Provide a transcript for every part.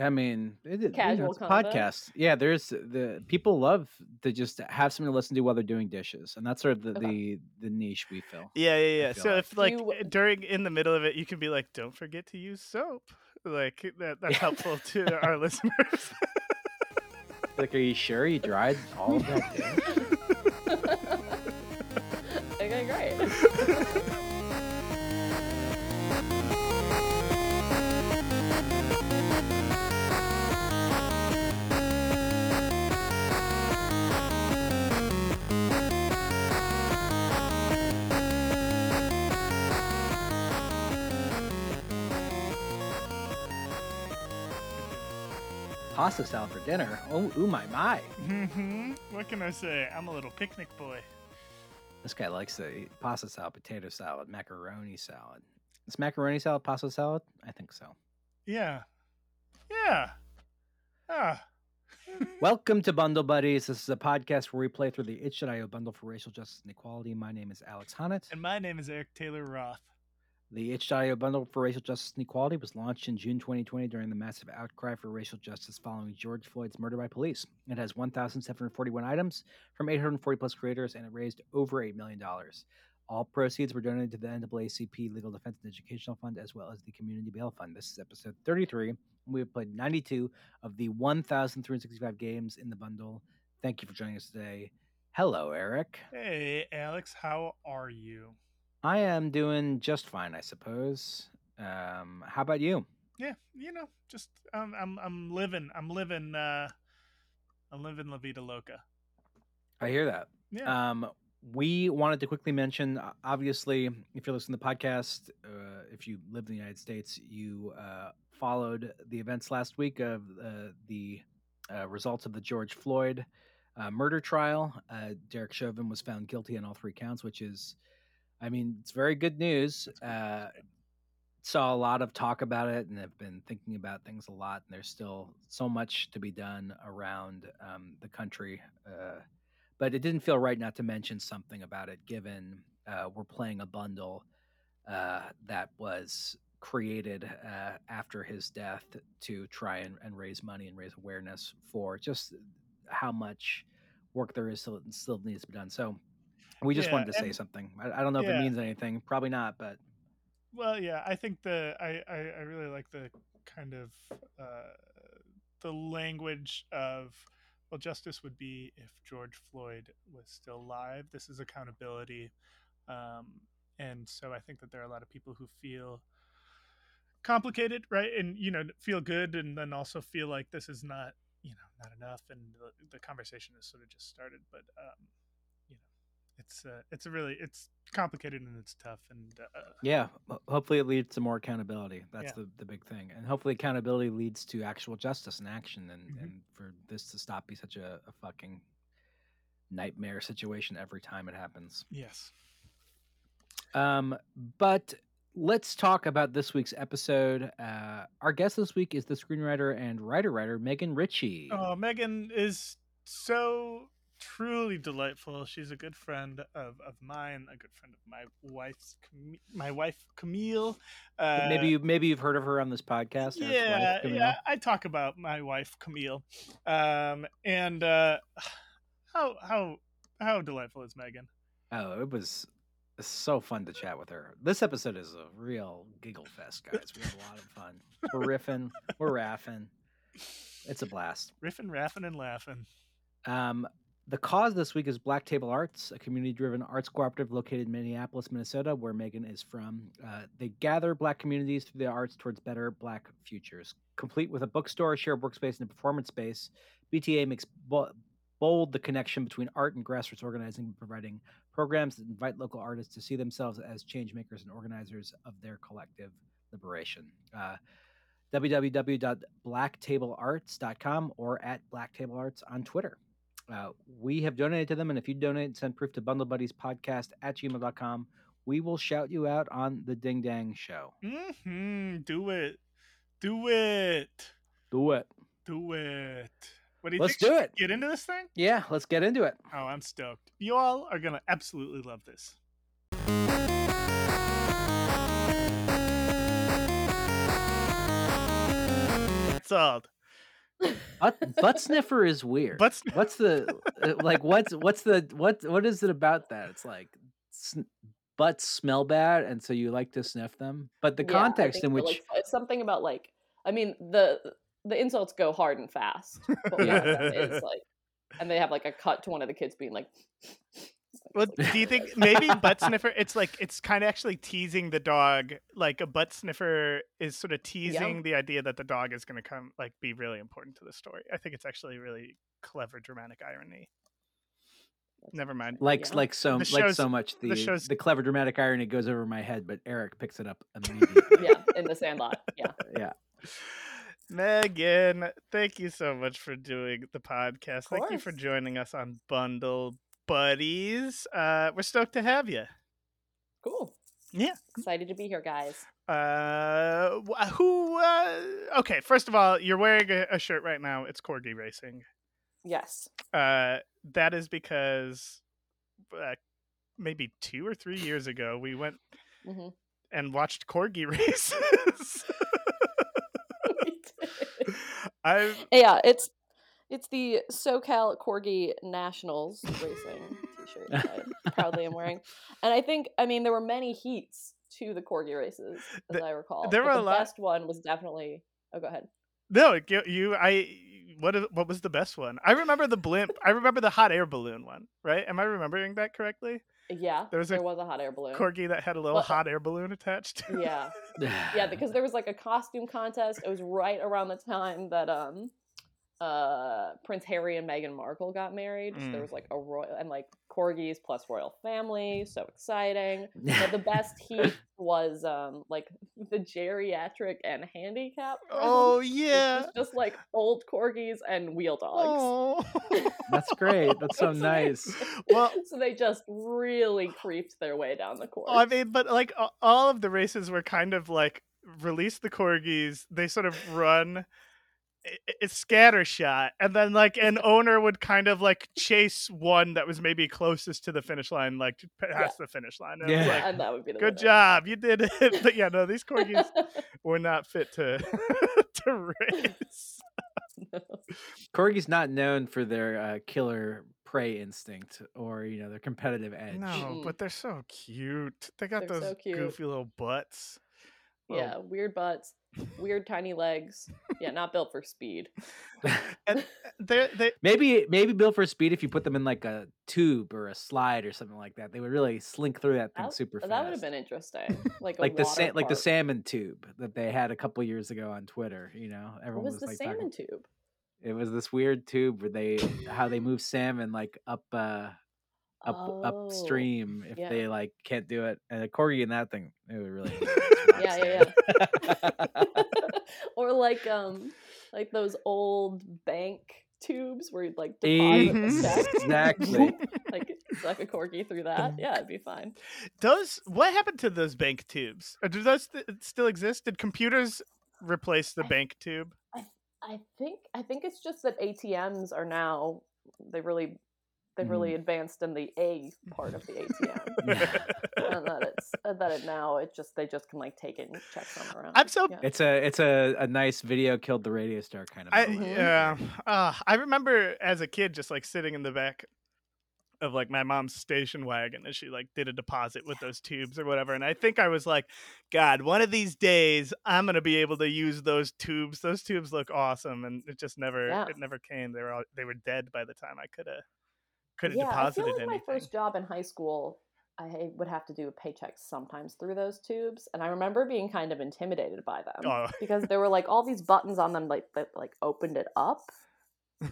I mean, it, it- you know, Casual it's a podcast. Yeah, there's the people love to just have something to listen to while they're doing dishes, and that's sort of the Okay. the, the niche we fill. Yeah, yeah, yeah. So like- if like you- eh, during in the middle of it, you can be like, "Don't forget to use soap." Like eh, that. That's helpful to our listeners. Like, are you sure you dried all of that okay, great. Pasta salad for dinner. Oh, ooh my my! hmm What can I say? I'm a little picnic boy. This guy likes eat pasta salad, potato salad, macaroni salad. Is macaroni salad pasta salad? I think so. Yeah, yeah. Ah, Welcome to Bundle Buddies. This is a podcast where we play through the itch.io bundle for racial justice and equality. My name is Alex Honnett. and my name is Eric Taylor Roth. The itch.io bundle for racial justice and equality was launched in June 2020 during the massive outcry for racial justice following George Floyd's murder by police. It has 1,741 items from 840 plus creators and it raised over $8 million. All proceeds were donated to the NAACP Legal Defense and Educational Fund as well as the Community Bail Fund. This is episode 33. We have played 92 of the 1,365 games in the bundle. Thank you for joining us today. Hello, Eric. Hey, Alex, how are you? I am doing just fine, I suppose. Um, how about you? Yeah, you know, just um, I'm I'm living. I'm living. uh I'm living La Vida Loca. I hear that. Yeah. Um, we wanted to quickly mention, obviously, if you're listening to the podcast, uh, if you live in the United States, you uh, followed the events last week of uh, the uh, results of the George Floyd uh, murder trial. Uh, Derek Chauvin was found guilty on all three counts, which is, I mean, it's very good news. Uh, saw a lot of talk about it and have been thinking about things a lot. And there's still so much to be done around um, the country. Uh, but it didn't feel right not to mention something about it, given uh, we're playing a bundle uh, that was created uh, after his death to try and, and raise money and raise awareness for just how much work there is still, still needs to be done. So we just Yeah, wanted to say something. I, I don't know if Yeah. it means anything. Probably not, but Well, yeah, I think the I I, I really like the kind of uh, the language of well, justice would be if George Floyd was still alive. This is accountability, um, and so I think that there are a lot of people who feel complicated, right, and you know feel good, and then also feel like this is not you know not enough, and the, the conversation has sort of just started, but um, it's uh, it's a really it's complicated and it's tough and uh, Yeah, hopefully it leads to more accountability. That's Yeah. the, the big thing. And hopefully accountability leads to actual justice and action and, Mhm. and for this to stop be such a, a fucking nightmare situation every time it happens. yes Um, but let's talk about this week's episode. Uh, our guest this week is the screenwriter and writer writer Megan Ritchie. Oh, Megan is so truly delightful. She's a good friend of, of mine, a good friend of my wife's, Cam- my wife Camille. Uh, maybe you maybe you've heard of her on this podcast. Wife, yeah, yeah. I talk about my wife Camille, um, and uh, how how how delightful is Megan? Oh, it was so fun to chat with her. This episode is a real giggle fest, guys. We have a lot of fun. We're riffing, we're raffing. It's a blast. Riffing, raffing, and laughing. Um, the cause this week is Black Table Arts, a community-driven arts cooperative located in Minneapolis, Minnesota, where Megan is from. Uh, they gather Black communities through the arts towards better Black futures. Complete with a bookstore, shared workspace, and a performance space, BTA makes bold the connection between art and grassroots organizing, providing programs that invite local artists to see themselves as change makers and organizers of their collective liberation. Uh, www.blacktablearts.com or at Black Table Arts on Twitter. Uh, we have donated to them, and if you donate, and send proof to Bundle Buddies Podcast at gmail.com. We will shout you out on the Ding Dang Show. hmm Do it, do it, Do it. do it. What do you Let's think? do it. Get into this thing. Yeah, let's get into it. Oh, I'm stoked. You all are going to absolutely love this. Sold. Butt, butt sniffer is weird. But what's the uh, like? What's what's the what what is it about that? It's like sn- butts smell bad, and so you like to sniff them. But the Yeah, context in which like, it's something about like I mean the the insults go hard and fast. But one of them is like and they have like a cut to one of the kids being like Well, do you think maybe butt sniffer? It's like it's kind of actually teasing the dog. Like a butt sniffer is sort of teasing the idea that the dog is going to come, like, be really important to the story. I think it's actually really clever dramatic irony. Never mind. like Yeah. like so like so much the the show's- the clever dramatic irony goes over my head, but Eric picks it up immediately. yeah, in the sandlot. Yeah. yeah. Megan, thank you so much for doing the podcast. Thank you for joining us on Bundle Buddies. Uh, we're stoked to have you. Cool. Yeah. Excited to be here, guys. Uh, who? Uh, okay, first of all, you're wearing a, a shirt right now. It's Corgi Racing. Yes. Uh, that is because uh, maybe two or three years ago we went hmm and watched Corgi races. Yeah, it's it's the SoCal Corgi Nationals racing T-shirt that I proudly am wearing, and I think I mean there were many heats to the Corgi races as The- I recall. there were a the lot- best one was definitely. Oh, go ahead. no, you, I. What what was the best one? I remember the blimp. I remember the hot air balloon one. Right? Am I remembering that correctly? Yeah, There was a there was a hot air balloon. Corgi that had a little Well, hot air balloon attached. yeah, yeah, because there was like a costume contest. It was right around the time that um uh Prince Harry and Meghan Markle got married. So Mm. there was like a royal and like corgis plus royal family, so exciting. But the best heat was um like the geriatric and handicap. Oh yeah. was just like old corgis and wheel dogs. Oh. That's great. That's so So they- nice. well, so they just really creeped their way down the course. Oh, I mean, but like all of the races were kind of like release the corgis. They sort of run. I- i- It's scattershot, and then like an owner would kind of like chase one that was maybe closest to the finish line, like p- past the finish line. And Yeah. like, and that would be the good winner. job, you did it. But yeah, no, these corgis were not fit to to race. Corgi's not known for their uh, killer prey instinct or you know their competitive edge. No, but they're so cute. They got They're those so cute. goofy little butts. Little- Yeah, weird butts, weird tiny legs. Yeah, not built for speed. and they they Maybe maybe built for speed if you put them in like a tube or a slide or something like that. They would really slink through that thing That, super fast. that would have been interesting. Like like the water sa- like the salmon tube that they had a couple years ago on Twitter. You know, What everyone was was, the like salmon talking. tube? It was this weird tube where they how they move salmon like up uh up Oh, upstream if yeah. they like can't do it. And a corgi in that thing, it would really. Yeah, yeah, yeah. or like um, like those old bank tubes where you'd like deposit Mhm. exactly. Like suck a corgi through that. Yeah, it'd be fine. Those what happened to those bank tubes? Or do those st- still exist? Did computers replace the I- bank tube? I think I think it's just that ATMs are now they really they've Mhm. really advanced in the A part of the ATM. and that it's and that it now it just they just can like take it and check them around. I'm so- yeah. It's a it's a, a nice video killed the radio star kind of. I. Yeah. Uh, I remember as a kid just like sitting in the back of like my mom's station wagon as she like did a deposit with those tubes or whatever and I think I was like god one of these days I'm going to be able to use those tubes those tubes look awesome and it just never Yeah. it never came they were all, they were dead by the time I could have could have yeah, I feel like anything my first job in high school, I would have to do paychecks sometimes through those tubes, and I remember being kind of intimidated by them oh because there were like all these buttons on them like that like opened it up.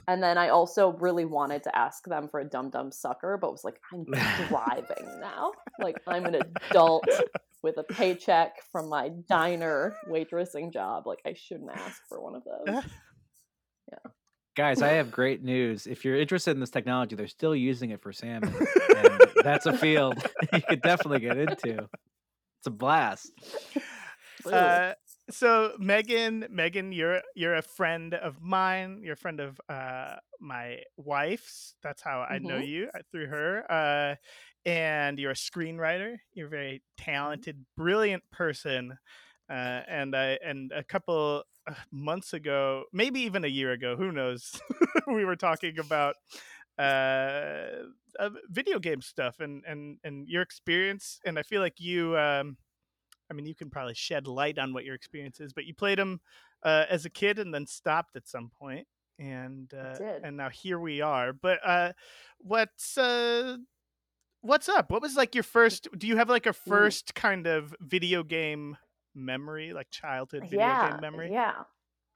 And then I also really wanted to ask them for a dum dum sucker, but was like, I'm driving now. Like I'm an adult with a paycheck from my diner waitressing job. Like I shouldn't ask for one of those. Guys, I have great news. If you're interested in this technology, they're still using it for salmon. and that's a field you could definitely get into. It's a blast. Uh, so Megan, Megan, you're you're a friend of mine. You're a friend of uh, my wife's. That's how I know Mhm. you uh, through her. Uh, and you're a screenwriter. You're a very talented, brilliant person. Uh, and I and a couple months ago, maybe even a year ago, who knows? we were talking about uh, uh, video game stuff and and and your experience, and I feel like you. Um, I mean, you can probably shed light on what your experience is, but you played them uh, as a kid and then stopped at some point, and uh, and now here we are. But uh, what's uh, what's up? What was like your first? Do you have like a first kind of video game memory, like childhood video yeah, game memory? Yeah.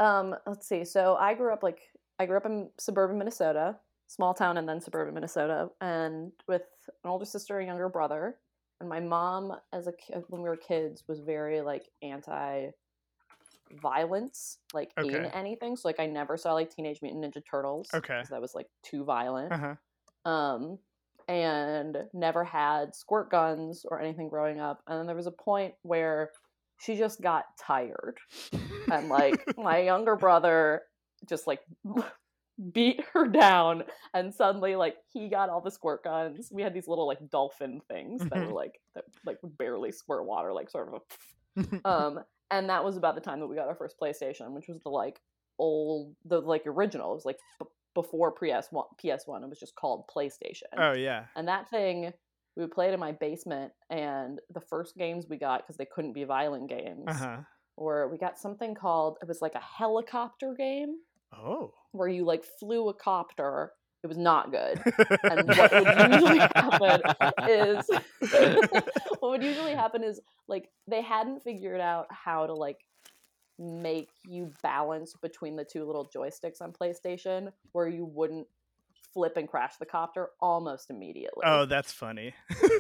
Um, let's see. So I grew up like I grew up in suburban Minnesota, small town, and then suburban Minnesota, and with an older sister and younger brother. And my mom, as a when we were kids, was very like anti violence, like okay. in anything. So like I never saw like Teenage Mutant Ninja Turtles. Okay. That was like too violent. Uh-huh. Um, and never had squirt guns or anything growing up. And then there was a point where she just got tired. and like my younger brother just like beat her down and suddenly like he got all the squirt guns. We had these little like dolphin things that were mm-hmm. like that like would barely squirt water, like sort of a um and that was about the time that we got our first PlayStation, which was the like old the like original. It was like b- before PS one PS one. It was just called PlayStation. Oh yeah. And that thing we played in my basement, and the first games we got because they couldn't be violent games. Uh-huh. Or we got something called it was like a helicopter game. Oh. Where you like flew a copter. It was not good. and what would usually happen is what would usually happen is like they hadn't figured out how to like make you balance between the two little joysticks on PlayStation where you wouldn't flip and crash the copter almost immediately. Oh, that's funny.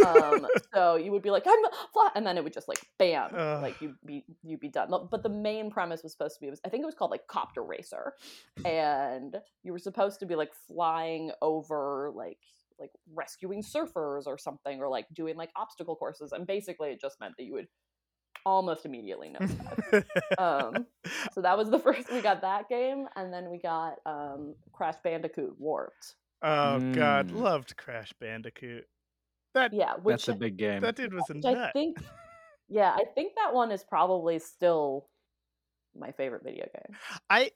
um, so you would be like, I'm flat, and then it would just like bam, Ugh. like you'd be you'd be done. But the main premise was supposed to be, was, I think it was called like Copter Racer, and you were supposed to be like flying over like like rescuing surfers or something, or like doing like obstacle courses, and basically it just meant that you would almost immediately know um, so that was the first we got that game, and then we got um, Crash Bandicoot Warped. Oh mm. God, loved Crash Bandicoot. That yeah, which, that's a big game. That dude was a nut. I think, yeah, I think that one is probably still my favorite video game. I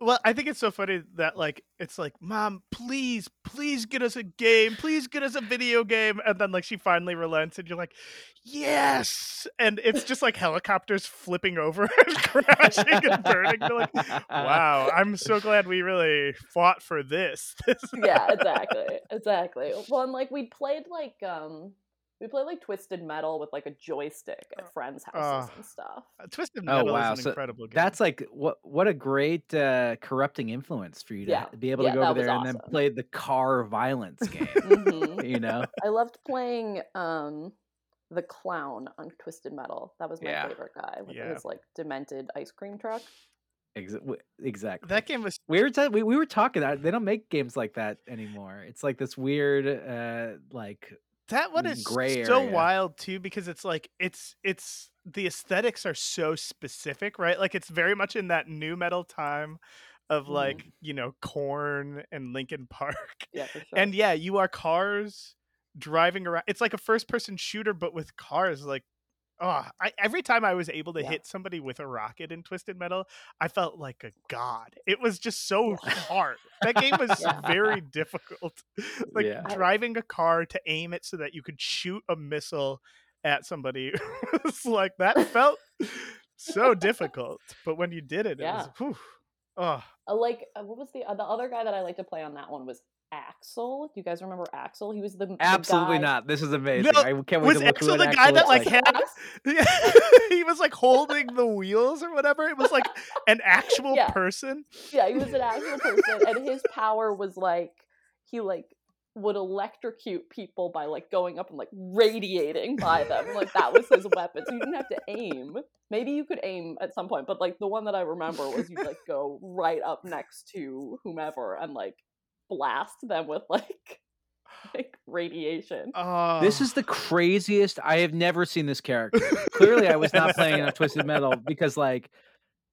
well, I think it's so funny that like it's like, mom, please, please get us a game, please get us a video game, and then like she finally relents, and you're like, yes, and it's just like helicopters flipping over and crashing and burning. You're like, wow, I'm so glad we really fought for this. yeah, exactly, exactly. Well, and like we played like um we play like Twisted Metal with like a joystick at uh, friends' houses uh, and stuff. Uh, Twisted oh, Metal oh, wow. is an so incredible game. That's like what what a great uh, corrupting influence for you to yeah. be able to yeah, go over there awesome. and then play the car violence game. mm-hmm. You know, I loved playing um, the clown on Twisted Metal. That was my yeah. favorite guy with his like demented ice cream truck. Exactly. That game was we were t- we, we were talking. That they don't make games like that anymore. It's like this weird, uh, like that one is gray so wild too because it's like it's it's the aesthetics are so specific, right? Like it's very much in that nu metal time of like mm. you know Korn and Linkin Park. Yeah, sure. And yeah, you are cars driving around. It's like a first person shooter, but with cars. Like oh, I, every time I was able to yeah. hit somebody with a rocket in Twisted Metal, I felt like a god. It was just so hard. That game was yeah. very difficult. like yeah. driving a car to aim it so that you could shoot a missile at somebody was like that felt so difficult. But when you did it, it was whew, oh. Like uh, what was the uh, the other guy that I like to play on that one was Axel. Do you guys remember Axel? He was the absolutely the not. This is amazing. No, I can't wait was to look Axel the guy that like, like had he was like holding the wheels or whatever. It was like an actual yeah. person. Yeah, he was an actual person, and his power was like he like would electrocute people by like going up and like radiating by them. Like that was his weapon. So you didn't have to aim. Maybe you could aim at some point, but like the one that I remember was you like go right up next to whomever and like blast them with like like radiation. Uh, this is the craziest. I have never seen this character. Clearly, I was not playing enough Twisted Metal because like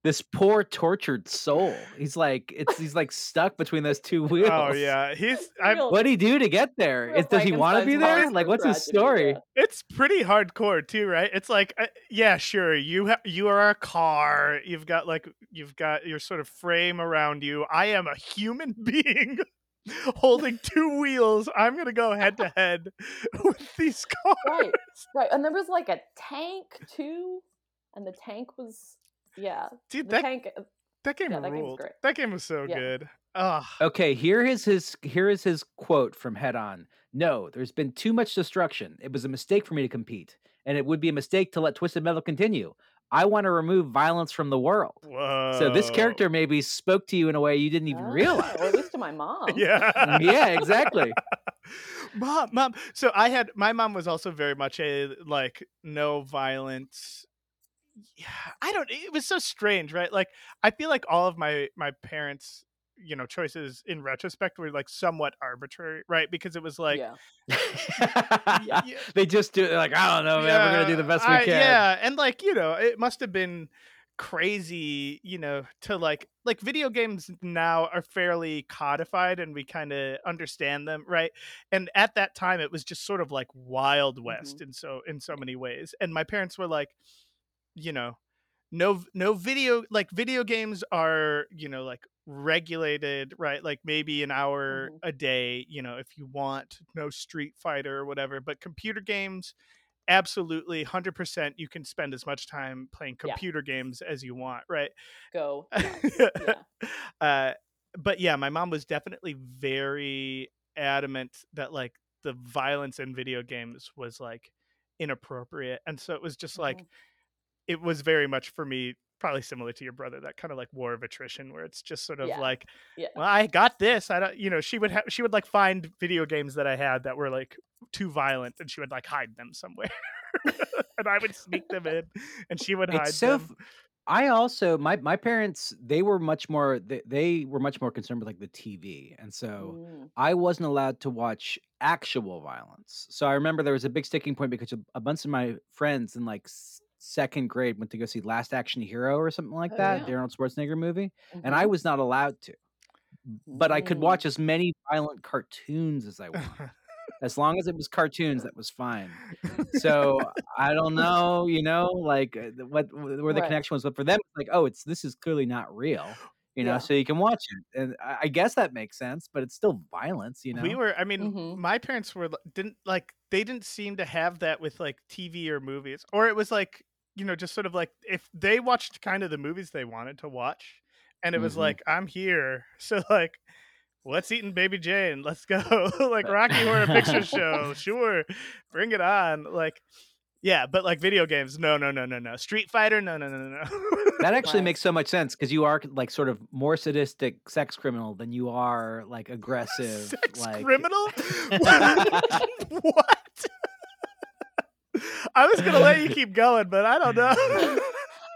this poor tortured soul. He's like it's he's like stuck between those two wheels. Oh yeah, he's. What would he do to get there? Does he want to be there? Like, what's his story? yeah. it's pretty hardcore too, right? It's like, uh, yeah, sure, you ha- you are a car. You've got like you've got your sort of frame around you. I am a human being holding two wheels. I'm gonna go head to head with these cars. Right. Right. And there was like a tank too. And the tank was yeah. Dude, The that tank that game yeah, that game's ruled. great. That game was so Yeah. good. Ah, Okay, here is his here is his quote from Head On. No, there's been too much destruction. It was a mistake for me to compete, and it would be a mistake to let Twisted Metal continue. I want to remove violence from the world. whoa. So this character maybe spoke to you in a way you didn't even Ah, realize. Or at least to my mom. Yeah. yeah, exactly. mom, mom. So I had my mom was also very much a like no violence. Yeah, I don't. It was so strange, right? Like I feel like all of my my parents, you know, choices in retrospect were like somewhat arbitrary, right? Because it was like. yeah. y- y- they just do like I don't know, man. We're gonna do the best we I- can. Yeah, and like you know, it must have been crazy, you know, to like like video games now are fairly codified and we kind of understand them, right? And at that time, it was just sort of like Wild West mm-hmm. in so in so many ways. And my parents were like, you know, no no video like video games are you know like regulated right like maybe an hour Mhm. a day you know if you want no street fighter or whatever but computer games absolutely 100% you can spend as much time playing Yeah. computer games as you want right Go. yeah. uh but yeah my mom was definitely very adamant that like the violence in video games was like inappropriate and so it was just like Mhm. it was very much for me probably similar to your brother that kind of like war of attrition where it's just sort of Yeah. like Yeah. well i got this i don't you know she would have she would like find video games that i had that were like too violent and she would like hide them somewhere and i would sneak them in and she would hide It's so. them f- I also my my parents they were much more they, they were much more concerned with like the TV, and so Mm. I wasn't allowed to watch actual violence. So I remember there was a big sticking point because a, bunch of my friends in like second grade went to go see Last Action Hero or something like Oh, that, yeah. the Arnold Schwarzenegger movie, and I Mhm. was not allowed to. But I could Mm. watch as many violent cartoons as I wanted. as long as it was cartoons, that was fine. So I don't know, you know, like uh, what where the Right. connection was, but for them, like, oh, it's this is clearly not real, you know. Yeah. So you can watch it, and I guess that makes sense, but it's still violence, you know. we were i mean Mhm. my parents were didn't like they didn't seem to have that with like tv or movies or it was like you know just sort of like if they watched kind of the movies they wanted to watch and it was Mhm. like i'm here. So like what's eating baby jane. Let's go. Like rocky horror picture show. Sure. Bring it on. Like yeah but like video games no no no no no. Street fighter no no no no no. That actually Right. makes so much sense because you are like sort of more sadistic sex criminal than you are like aggressive, sex like criminal? What i was gonna let you keep going but i don't know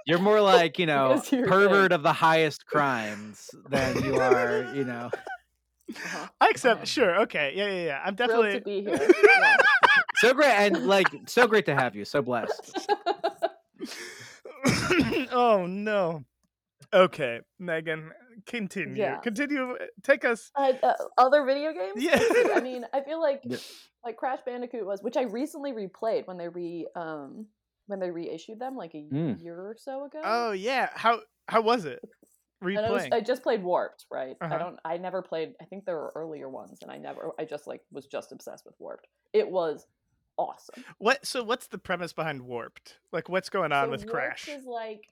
You're more like you know pervert gay. of the highest crimes than you are, you know. Uh-huh. I accept. Oh. Sure. Okay. Yeah. Yeah. Yeah. I'm Thrilled definitely. to be here. Yeah. So great and like so great to have you. So blessed. oh no. Okay, Megan, continue. Yeah. Continue. uh, Take us. uh, uh, other video games? Yeah. I mean, I feel like Yeah. like Crash Bandicoot was, which I recently replayed when they re um when they reissued them like a Mm. year or so ago. Oh yeah. How how was it? And I, was, Replaying. I just played Warped, right? Uh-huh. I don't. I never played. I think there were earlier ones, and I never. I just like was just obsessed with Warped. It was awesome. What? So what's the premise behind Warped? Like, what's going on So with Warped Crash? Is like,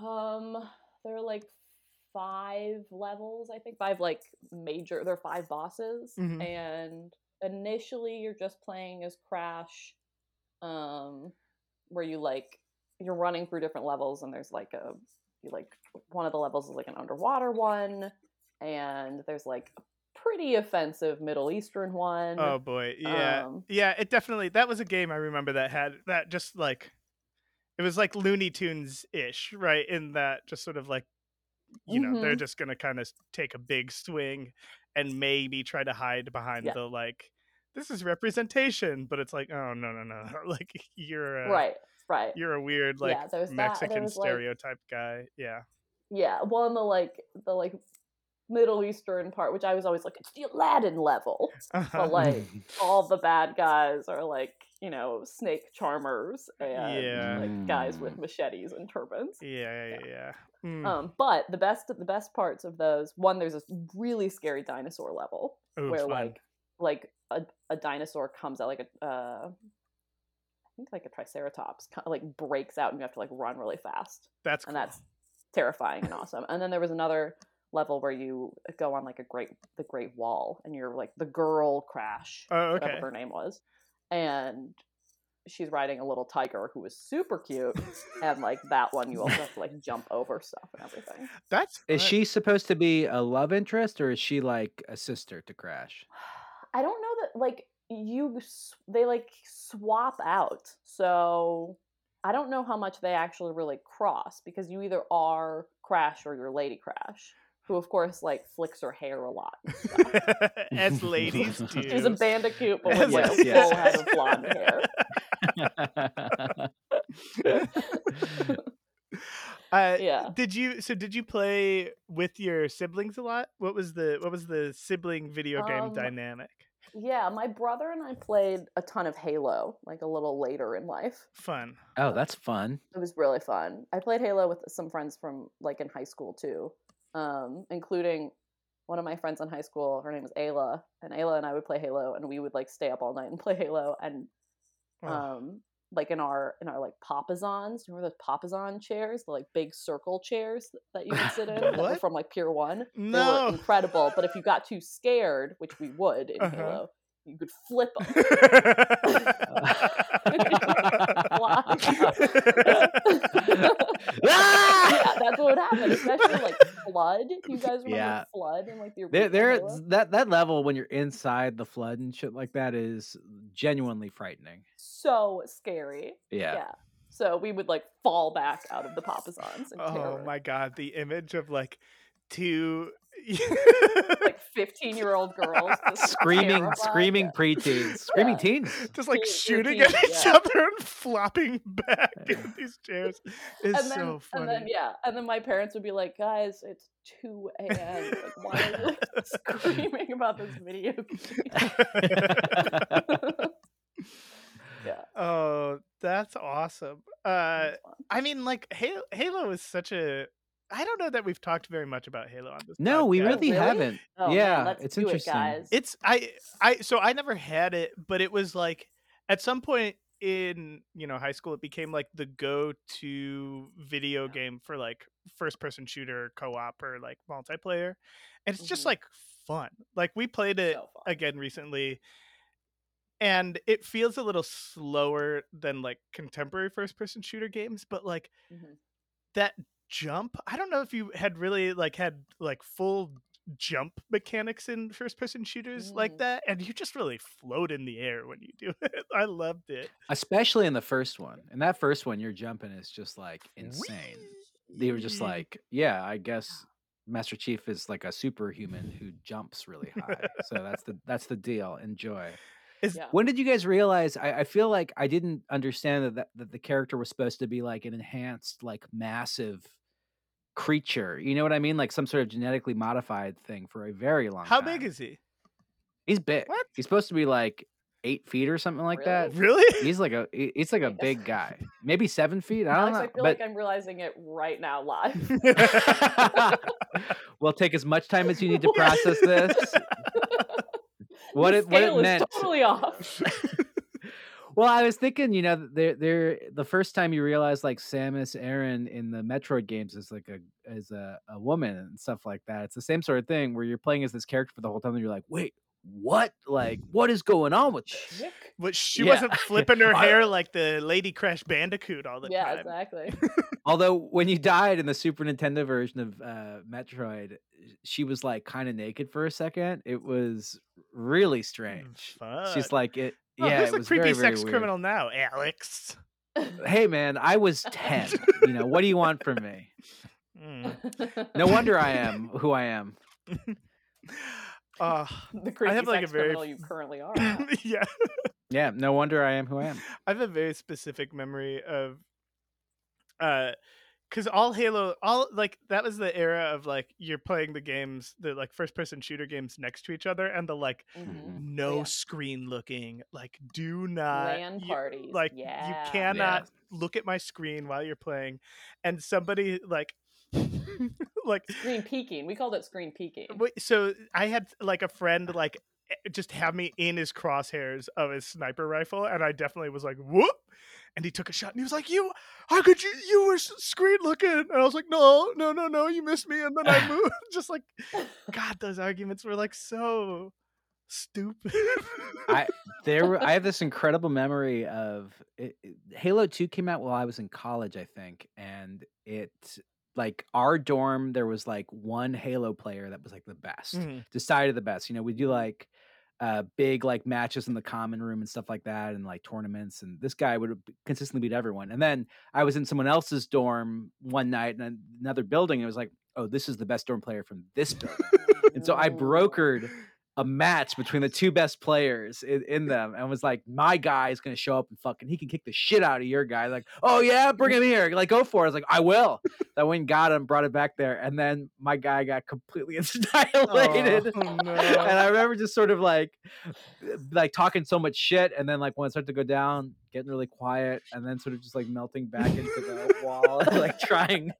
um, there are like five levels. I think five like major. There are five bosses, Mhm. and initially you're just playing as Crash, um, where you like you're running through different levels, and there's like a you like one of the levels is like an underwater one, and there's like a pretty offensive Middle Eastern one. Oh boy. Yeah. Um, yeah. It definitely. That was a game I remember that had that just like. It was like Looney Tunes ish, right? In that just sort of like, you know, they're Mhm. just gonna kind of take a big swing and maybe try to hide behind Yeah. the like. This is representation, but it's like, oh no no no! Like you're uh, right right. You're a weird like Yeah, there's that, Mexican like- stereotype guy. Yeah. Yeah, well, in the like the like Middle Eastern part, which I was always like, it's the Aladdin level. But like all the bad guys are like, you know, snake charmers and Yeah. like guys with machetes and turbans. yeah, yeah, yeah. Mm. Um, but the best the best parts of those, one, there's this really scary dinosaur level Ooh, where fun. like like a, a dinosaur comes out like a uh I think like a triceratops kind of like breaks out and you have to like run really fast. that's cool. And that's terrifying and awesome. And then there was another level where you go on like a great the Great Wall and you're like the girl crash, oh, whatever her name was. And she's riding a little tiger who is super cute. and like that one you also have to like jump over stuff and everything. That's Is she supposed to be a love interest or is she like a sister to Crash? I don't know that like you they like swap out. So I don't know how much they actually really cross because you either are Crash or you're Lady Crash, who of course like flicks her hair a lot. as ladies do? She's a bandicoot, but As with like a ladies full head of blonde hair. Uh, Yeah. Did you? So did you play with your siblings a lot? What was the What was the sibling video game Um, dynamic? Yeah, my brother and I played a ton of Halo, like a little later in life. Fun. oh, that's fun. It was really fun. I played Halo with some friends from like in high school too, um, including one of my friends in high school. Her name was Ayla, and Ayla and I would play Halo, and we would like stay up all night and play Halo, and Oh, um, like in our in our like papasans. Remember those papasan chairs, the like big circle chairs that you would sit in from like Pier One. They No. were incredible, but if you got too scared, which we would in Uh-huh. Halo, you could flip them. Ah! yeah, that's what would happen, especially like flood. You guys remember Yeah. flood and like the There, original there, that that level when you're inside the flood and shit like that is genuinely frightening. so scary. Yeah. Yeah. So we would like fall back out of the papasans in oh terror. my god, the image of like two Like fifteen-year-old girls just Screaming, terrified. screaming preteens, screaming Yeah. teens. just like Teen- shooting teen, at each yeah. other and flopping back in these chairs is and then, so funny. and then yeah, and then my parents would be like, "Guys, it's two a.m. Like, why are you like, screaming about this video game?" yeah, oh, that's awesome. Uh, it's fun. I mean, like Halo, Halo is such a. I don't know that we've talked very much about Halo on this. no, we really, really? haven't. Oh, man, yeah, let's it's do it, interesting. guys. It's I I so I never had it, but it was like at some point in you know high school it became like the go-to video game for like first person shooter co-op or like multiplayer and it's just Mhm. like fun like we played it So again recently and it feels a little slower than like contemporary first person shooter games but like Mhm. that jump i don't know if you had really like had like full jump mechanics in first person shooters like Mm. that and you just really float in the air when you do it i loved it Especially in the first one. In that first one, your jumping is just like insane. They were just like, yeah, I guess Master Chief is like a superhuman who jumps really high. so that's the that's the deal. Enjoy. Is- Yeah. When did you guys realize? I, I feel like I didn't understand that, that that the character was supposed to be like an enhanced, like massive creature. You know what I mean? Like some sort of genetically modified thing for a very long time. how time. big is he He's big. What? He's supposed to be like eight feet or something like that. really He's like a he's like a big guy. Maybe seven feet. I don't Alex, know. I feel but like I'm realizing it right now live. we'll take as much time as you need to process this. What The it what it meant. totally off. Well, I was thinking, you know, they're they're the first time you realize like Samus Aran in the Metroid games is like a as a, a woman and stuff like that. It's the same sort of thing where you're playing as this character for the whole time and you're like, wait, what? Like, what is going on with this? But she Yeah. wasn't flipping her hair like the lady crash bandicoot all the Yeah, time Yeah, exactly. Although when you died in the Super Nintendo version of uh, Metroid, she was like kind of naked for a second. It was really strange. She's like it. Oh, yeah, who's it the was creepy very, very sex weird. criminal now alex Hey man, I was ten. you know what do you want from me? Mm. No wonder I am who I am. Uh, the creepy have, like, a sex very criminal you currently are. yeah Yeah, no wonder I am who I am. I have a very specific memory of uh because all halo all like that was the era of like you're playing the games the like first person shooter games next to each other and the like Mhm. no yeah. screen looking like do not LAN you- parties. like yeah. you cannot look at my screen while you're playing and somebody like like Screen peeking. We called it screen peeking. So I had like a friend like eh, just have me in his crosshairs of his sniper rifle, and I definitely was like, "Whoop!" And he took a shot, and he was like, "You, how could you? You were screen looking." And I was like, "No, no, no, no, you missed me." And then I moved. just like, God, those arguments were like so stupid. I there I have this incredible memory of it, it- Halo 2 came out while I was in college, I think, and it like our dorm there was like one Halo player that was like the best. Mhm. Decided the best. You know, we do like uh big like matches in the common room and stuff like that and like tournaments and this guy would consistently beat everyone. And then I was in someone else's dorm one night in another building and it was like, "Oh, this is the best dorm player from this building." And so I brokered a match between the two best players in, in them and was like, my guy is going to show up and fucking, he can kick the shit out of your guy. Like, oh yeah, bring him here. Like, go for it. I was like, I will. that went and got him, brought it back there. And then my guy got completely annihilated. Oh, no. and I remember just sort of like, like talking so much shit. And then like when it started to go down, getting really quiet and then sort of just like melting back into the wall, like trying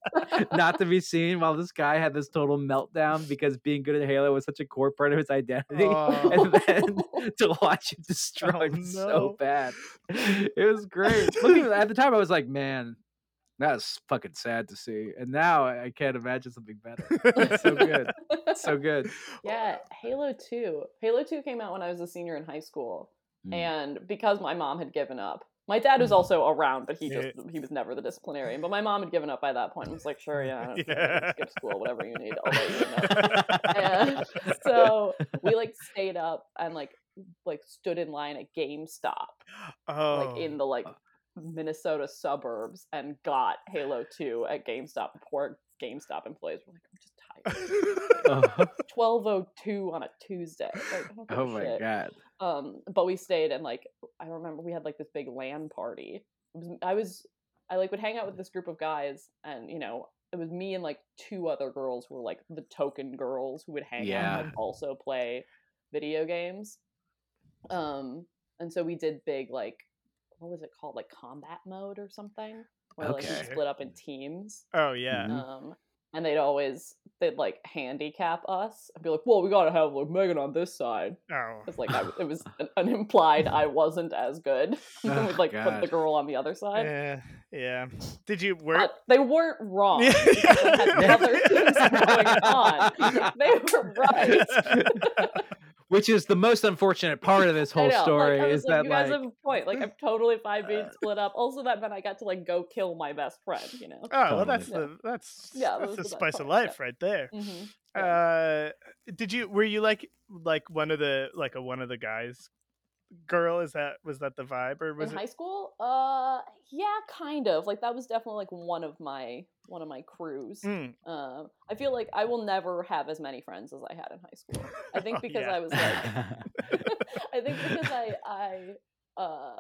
not to be seen while this guy had this total meltdown because being good at Halo was such a core part of his identity. Oh. And then to watch it oh, destroyed Oh, no. so bad. It was great. Looking at at the time, I was like, man, that's fucking sad to see. And now I I can't imagine something better. It's so good. It's so good. Yeah, Halo 2. Halo 2 came out when I was a senior in high school. Mm. And because my mom had given up, my dad was also around, but he just he was never the disciplinarian. But my mom had given up by that point and was like, sure, yeah, Yeah. skip school, whatever you need, I'll let you know. And so we like stayed up and like like stood in line at GameStop, oh. like in the like Minnesota suburbs, and got Halo 2 at GameStop. Poor GameStop employees were like, I'm just tired. oh, Twelve oh two on a Tuesday. Like, I don't give a oh my shit. god. Um, but we stayed and like I remember we had like this big LAN party. It was I was I like would hang out with this group of guys and you know it was me and like two other girls who were like the token girls who would hang out and also play video games. Um, and so we did big like what was it called like combat mode or something where like Okay. split up in teams oh yeah. Mhm. um, and they'd always they'd like handicap us and be like, "Well, we gotta have like Megan on this side." Oh. It's like I, it was an, an implied I wasn't as good. and Oh, we'd like put the girl on the other side. Yeah. Yeah. Did you work? But they weren't wrong. Yeah. they had other things going on. They were right. Which is the most unfortunate part of this whole know. story like, is like, that you guys like have a point. Like I'm totally fine being split up. Also, that meant I got to like go kill my best friend. You know. Oh, well, that's Yeah. the that's Yeah, that's the the spice of parts, yeah. life right there. hmm Uh, did you were you like like one of the like a one of the guys girl? Is that was that the vibe or was in it? high school uh yeah kind of like that was definitely like one of my one of my crews Mm. um i feel like i will never have as many friends as i had in high school i think Oh, because yeah. i was like i think because i i uh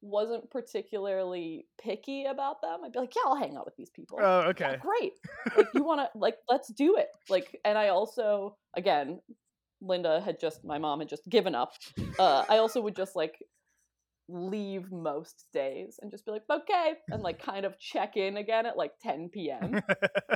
wasn't particularly picky about them i'd be like yeah i'll hang out with these people Oh, Yeah, okay. great like you want to like let's do it like and i also again linda had just my mom had just given up. Uh i also would just like leave most days and just be like okay and like kind of check in again at like 10 p.m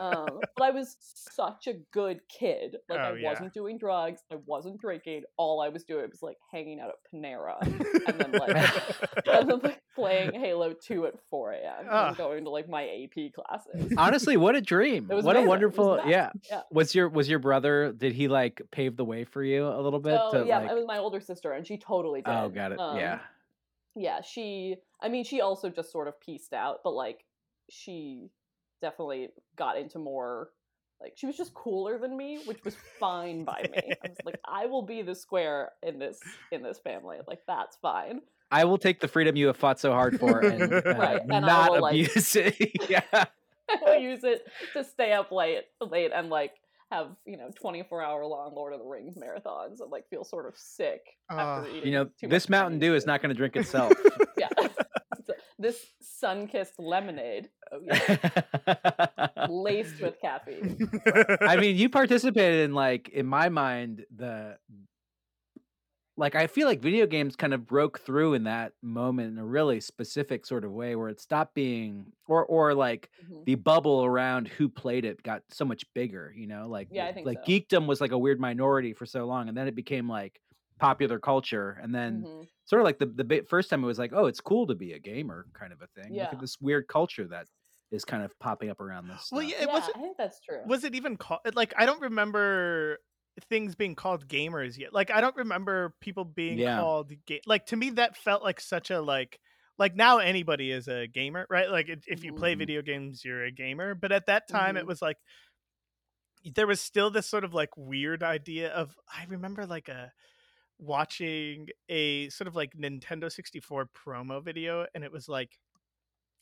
um, but I was such a good kid. Like Oh, I yeah. wasn't doing drugs, I wasn't drinking. All I was doing was like hanging out at Panera and then like and then like playing Halo 2 at 4 a.m. and Ah. going to like my AP classes. Honestly, what a dream! It was What a amazing. Was wonderful yeah. Yeah. Was your was your brother? Did he like pave the way for you a little bit? oh, to, yeah, like- it was my older sister, and she totally did. oh, got it. Um, yeah. Yeah she i mean she also just sort of pieced out but like she definitely got into more like she was just cooler than me which was fine by me i was like i will be the square in this in this family like that's fine I will take the freedom you have fought so hard for and uh, Right, and I not will, like- abuse it. yeah. i will use it to stay up late late and like have you know 24 hour long Lord of the Rings marathons and like feel sort of sick after Uh, eating. You know, this Mountain Dew is not going to drink itself. Yeah, this sun kissed lemonade, oh, yeah, laced with caffeine. I mean, you participated in like in my mind the like I feel like video games kind of broke through in that moment in a really specific sort of way where it stopped being or or like Mhm. the bubble around who played it got so much bigger, you know? Like Yeah, I think like so. geekdom was like a weird minority for so long and then it became like popular culture and then Mhm. sort of like the the bit, first time it was like, "Oh, it's cool to be a gamer" kind of a thing. Look Yeah. at this weird culture that is kind of popping up around this. Well, stuff. yeah, it yeah, wasn't I think that's true. was it even called like I don't remember things being called gamers yet. Like I don't remember people being Yeah. called ga- like to me that felt like such a like like now anybody is a gamer, right? Like if you play Mhm. video games you're a gamer, but at that time it Mhm. was like there was still this sort of like weird idea of I remember like a watching a sort of like Nintendo 64 promo video and it was like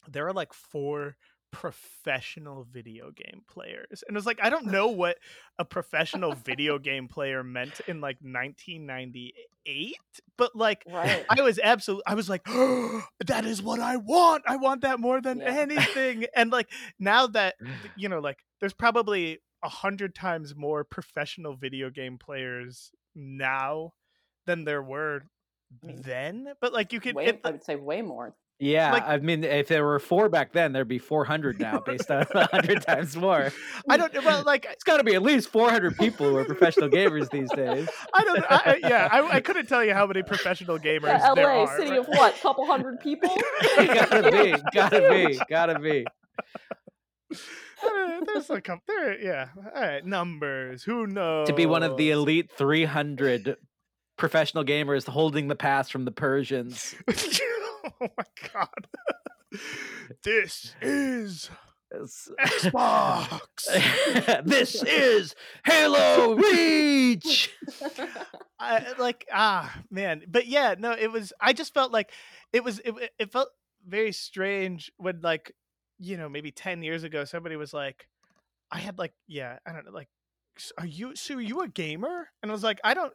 there are like four professional video game players and it was like i don't know what a professional video game player meant in like 1998 but like Right. i was absolutely i was like that is what i want i want that more than Yeah. anything and like now that you know like there's probably a hundred times more professional video game players now than there were mean, then but like you could way, it, I would say way more. Yeah, Like- I mean, if there were four back then, there'd be 400 now, based on 100 times more. i don't well like It's got to be at least 400 people who are professional gamers these days. I don't. I, I- yeah, I, I couldn't tell you how many professional gamers Yeah, there LA, are. city but- of what? Couple hundred people? gotta be, gotta be, gotta be. Uh, There's a couple. There, yeah. All right, numbers. Who knows? To be one of the elite 300 professional gamers holding the pass from the Persians. oh my god. This is Xbox. this is Halo Reach. I, like ah man, but yeah, no, it was. I just felt like it was. It, it felt very strange when like you know maybe ten years ago somebody was like, I had like yeah I don't know like, are you so are you a gamer? And I was like I don't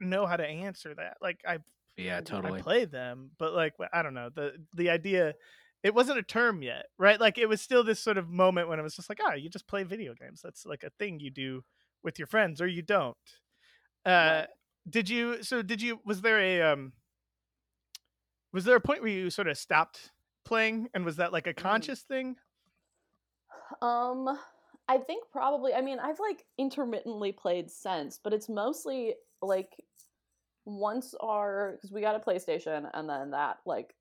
know how to answer that. Like I Yeah, I play them, but like I don't know the the idea. It wasn't a term yet, right? Like it was still this sort of moment when it was just like, ah, you just play video games. That's like a thing you do with your friends, or you don't. Uh, Right. Did you? So did you? Was there a um? Was there a point where you sort of stopped playing, and was that like a Mm. conscious thing? Um, I think probably. I mean, I've like intermittently played since, but it's mostly like once our because we got a PlayStation, and then that like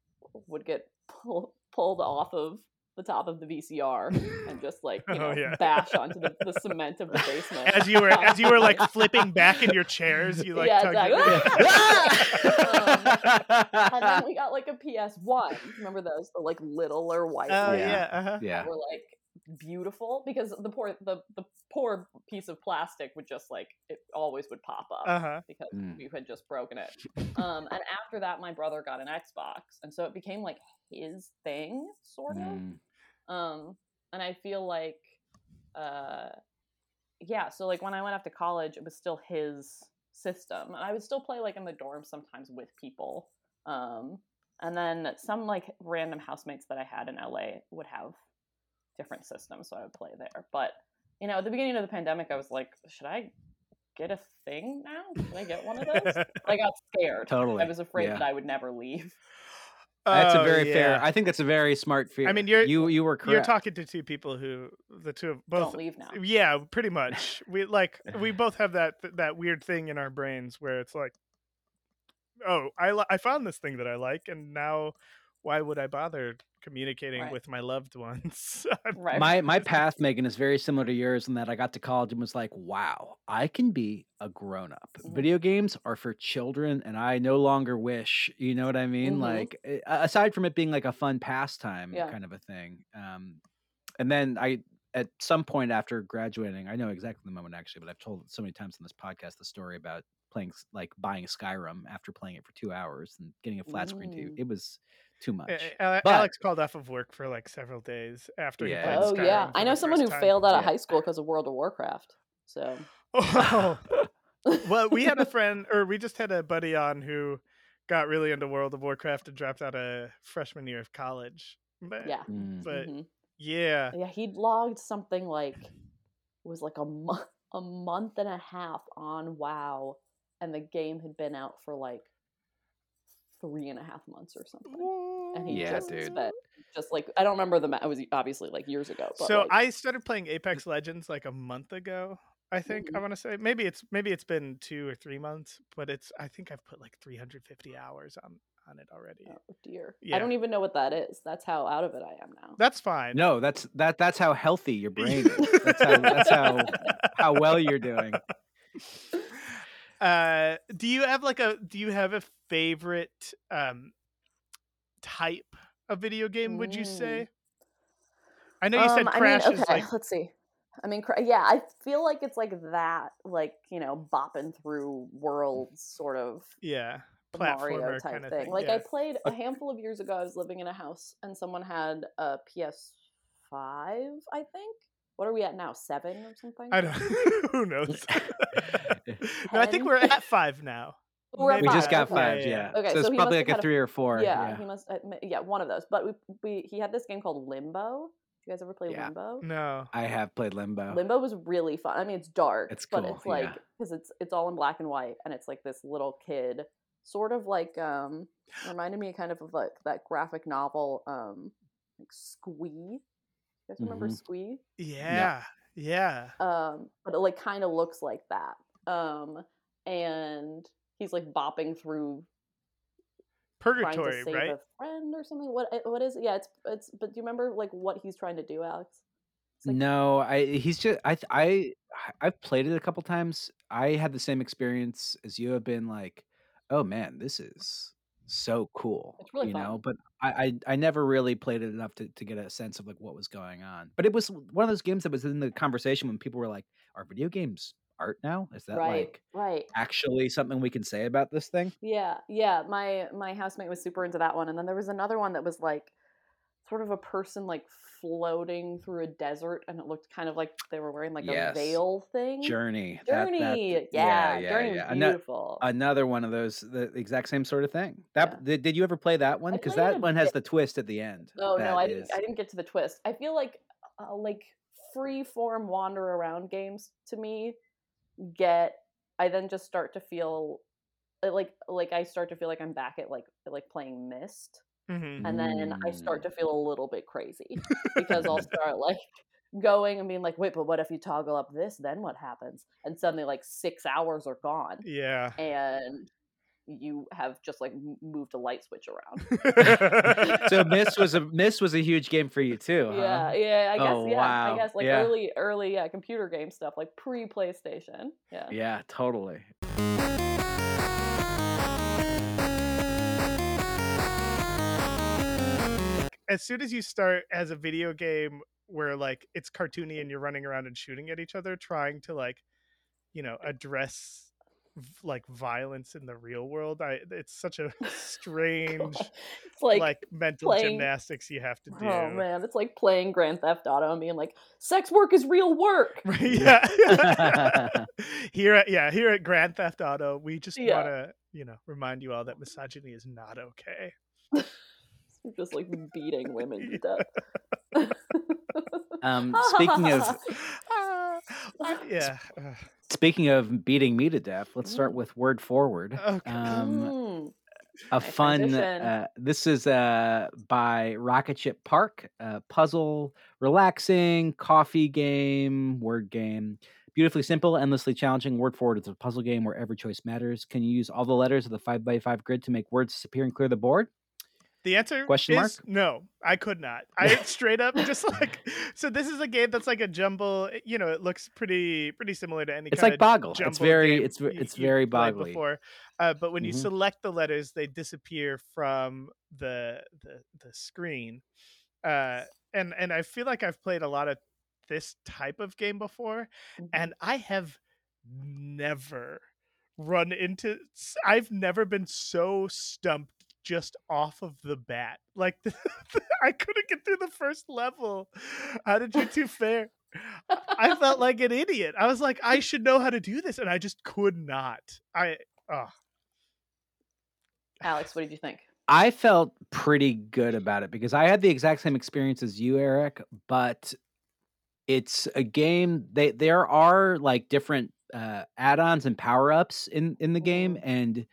would get pull, pulled off of the top of the VCR and just like you Oh, know yeah. bash onto the, the cement of the basement. As you were as you were like flipping back in your chairs, you like Yeah, tugged exactly. it- and then we got like a PS One. Remember those? The like littler white Oh ones Yeah. yeah, uh-huh. yeah. that were like beautiful because the poor the the poor piece of plastic would just like it always would pop up uh-huh. because Mm. we had just broken it. Um, and after that, my brother got an Xbox, and so it became like his thing, sort of. Mm. Um, and I feel like, uh, yeah. So like when I went off to college, it was still his system, and I would still play like in the dorm sometimes with people. Um, and then some like random housemates that I had in LA would have different systems, so I would play there. But you know, at the beginning of the pandemic, I was like, should I get a thing now? Should I get one of those? I got scared. Totally. I was afraid yeah. that I would never leave. Oh, that's a Oh, very fair. I think that's a very smart fear. I mean, you're- you you were correct. You're talking to two people who the two of both Don't leave now. Yeah, pretty much. We like we both have that that weird thing in our brains where it's like, oh, I I found this thing that I like, and now why would I bother communicating Right. with my loved ones? Right. my my path, Megan, is very similar to yours in that I got to college and was like, wow, I can be a grown up. Mhm. Video games are for children, and I no longer wish. You know what I mean? Mhm. Like, eh, aside from it being like a fun pastime Yeah. kind of a thing. Um, and then I, at some point after graduating, I know exactly the moment actually, but I've told so many times on this podcast the story about playing like buying Skyrim after playing it for two hours and getting a flat screen too. Mm. It was too much. A- Ale- But- Alex called off of work for like several days after Yeah. he played Oh Skyrim yeah, I know someone who time. failed out of Yeah. high school because of World of Warcraft. So Oh, well, we had a friend, or we just had a buddy on who got really into World of Warcraft and dropped out of freshman year of college. But yeah. mm-hmm. yeah, Yeah, he'd logged something like it was like a month a month and a half on WoW, and the game had been out for like three and a half months or something. And he Yeah, just dude. spent just like I don't remember the ma- it was obviously like years ago. But so like, I started playing Apex Legends like a month ago. I think I Mhm. want to say maybe it's maybe it's been two or three months, but it's I think I've put like 350 hours on on it already. oh dear, Yeah. I don't even know what that is. That's how out of it I am now. That's fine. No, that's that. That's how healthy your brain is. That's how. That's how how well you're doing. uh do you have like a do you have a favorite um type of video game would you Mm. say i know you said Um, crash I mean, okay, is like let's see. I mean, yeah, I feel like it's like that, like you know, bopping through worlds, sort of yeah Mario type kind of thing. thing Like yeah. I played a handful of years ago. I was living in a house, and someone had a PS5. I think. What are we at now? Seven or something? i don't who knows no i think we're at five now We're at We just got okay. five. Yeah, Yeah. yeah. Okay, so so it's probably like a had a- three or four. Yeah, Yeah. he must. uh, Yeah, one of those. But we, we he had this game called Limbo. Do you guys ever play Yeah. Limbo? no I have played Limbo. Limbo was really fun. I mean, it's dark, It's cool, but it's like yeah. because it's it's all in black and white, and it's like this little kid, sort of like um, reminded me kind of of like that graphic novel, um, like Squee. You guys remember Mhm. Squee? yeah yeah Um, but it like kind of looks like that. Um, and he's like bopping through trying to purgatory save right a friend or something. What eh, what is it? Yeah, it's it's. But do you remember like what he's trying to do, Alex? Like, no, I he's just I I I've played it a couple times. I had the same experience as you have been like, oh man, this is so cool. It's really you fun. know, but I, I I never really played it enough to, to get a sense of like what was going on. But it was one of those games that was in the conversation when people were like, Are video games art now? Is that right, like right. actually something we can say about this thing? Yeah, yeah. My my housemate was super into that one, and then there was another one that was like sort of a person like floating through a desert, and it looked kind of like they were wearing like Yes. a veil thing. Journey. that- that- Journey, yeah, yeah, Journey yeah. beautiful. Another one of those, the exact same sort of thing. That Yeah. did, you ever play that one? Because that one has the twist at the end. oh no, I didn't. I didn't get to the twist. I feel like uh, like free form wander around games to me get. I then just start to feel like like I start to feel like I'm back at like like playing Myst. Mhm. and then I start Mm. to feel a little bit crazy because I'll start like going and being like, wait, but what if you toggle up this? Then what happens? And suddenly, like six hours are gone, yeah and you have just like moved a light switch around. so Myst was a Myst was a huge game for you too. huh? Yeah, yeah, I guess, Oh, yeah, wow. I guess like Yeah. early, early, yeah, computer game stuff, like pre PlayStation. Yeah. Yeah, totally. As soon as you start as a video game where like it's cartoony and you're running around and shooting at each other trying to like you know address like violence in the real world i it's such a strange it's like, like, mental playing- gymnastics you have to oh, do oh man, it's like playing Grand Theft Auto and being like, sex work is real work. Right, yeah here at yeah here at grand theft auto we just Yeah. want to you know remind you all that misogyny is not okay just like beating women to death. Um, speaking of Ah, yeah uh, speaking of beating me to death, let's start with word forward. Okay. Um, Mm. a Nice fun. Uh, this is uh, by Rocket Ship Park, a puzzle, relaxing coffee game, word game. Beautifully simple, endlessly challenging. Word forward is a puzzle game where every choice matters. Can you use all the letters of the five by five grid to make words disappear and clear the board? The answer Question mark? no. I could not. I straight up just like so. This is a game that's like a jumble. You know, it looks pretty pretty similar to any. It's like Boggle. It's very, it's it's very boggly. Before, uh, but when you Mhm. select the letters, they disappear from the the the screen. Uh, and and I feel like I've played a lot of this type of game before, Mhm. and I have never run into I've never been so stumped just off of the bat. Like I couldn't get through the first level. How did you two fare? I felt like an idiot. I was like, I should know how to do this, and I just could not. I oh. Alex, what did you think? I felt pretty good about it because I had the exact same experience as you, Eric, but it's a game they there are like different uh add-ons and power-ups in in the game Mhm. and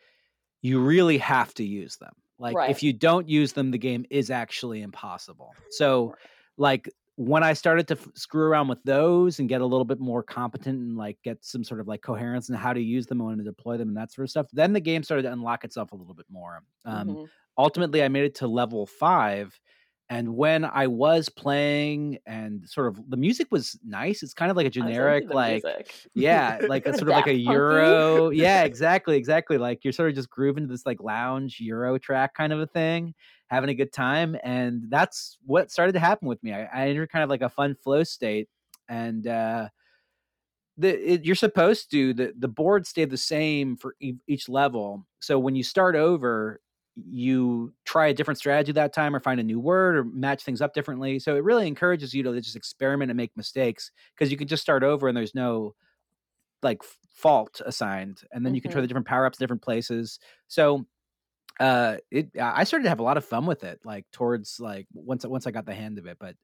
you really have to use them. Like Right. if you don't use them the game is actually impossible. So Right. like when I started to f- screw around with those and get a little bit more competent and like get some sort of like coherence in how to use them and when to deploy them and that sort of stuff, then the game started to unlock itself a little bit more. Um, Mhm. ultimately I made it to level five. And when I was playing and sort of the music was nice, it's kind of like a generic, like, music. yeah, like a sort of like a. Euro. Yeah, exactly, exactly. Like you're sort of just grooving to this like lounge Euro track kind of a thing, having a good time. And that's what started to happen with me. I, I entered kind of like a fun flow state. And uh the it, you're supposed to the the board stayed the same for e- each level. So when you start over, you try a different strategy that time, or find a new word, or match things up differently. So it really encourages you to just experiment and make mistakes because you can just start over and there's no like fault assigned, and then you can try the different power ups, different places. So uh it i started to have a lot of fun with it like towards like once once i got the hand of it but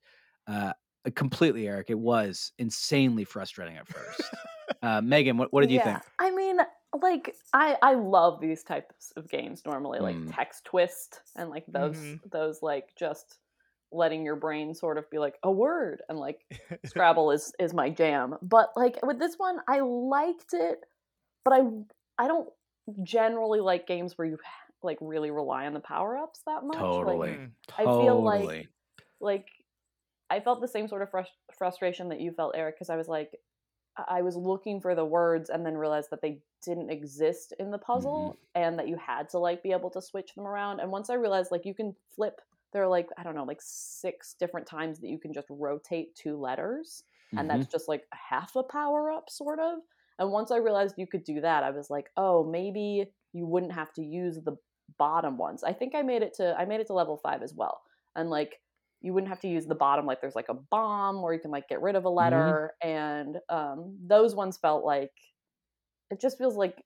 uh completely eric it was insanely frustrating at first uh megan what, what did you think I mean, like I I love these types of games normally, like Mm. text twist and like those Mhm. those like just letting your brain sort of be like a word and like Scrabble is is my jam. But like with this one, I liked it, but I I don't generally like games where you like really rely on the power ups that much. Like, totally Mm. I feel like- like I felt the same sort of frus- frustration that you felt, Eric, because I was like, I was looking for the words and then realized that they didn't exist in the puzzle and that you had to like be able to switch them around. And once I realized like you can flip, there are like I don't know, like six different times that you can just rotate two letters, and Mhm. that's just like half a power up, sort of. And once I realized you could do that, I was like, oh, maybe you wouldn't have to use the bottom ones. I think I made it to I made it to level five as well, and like you wouldn't have to use the bottom like there's like a bomb or you can like get rid of a letter and um those ones felt like it just feels like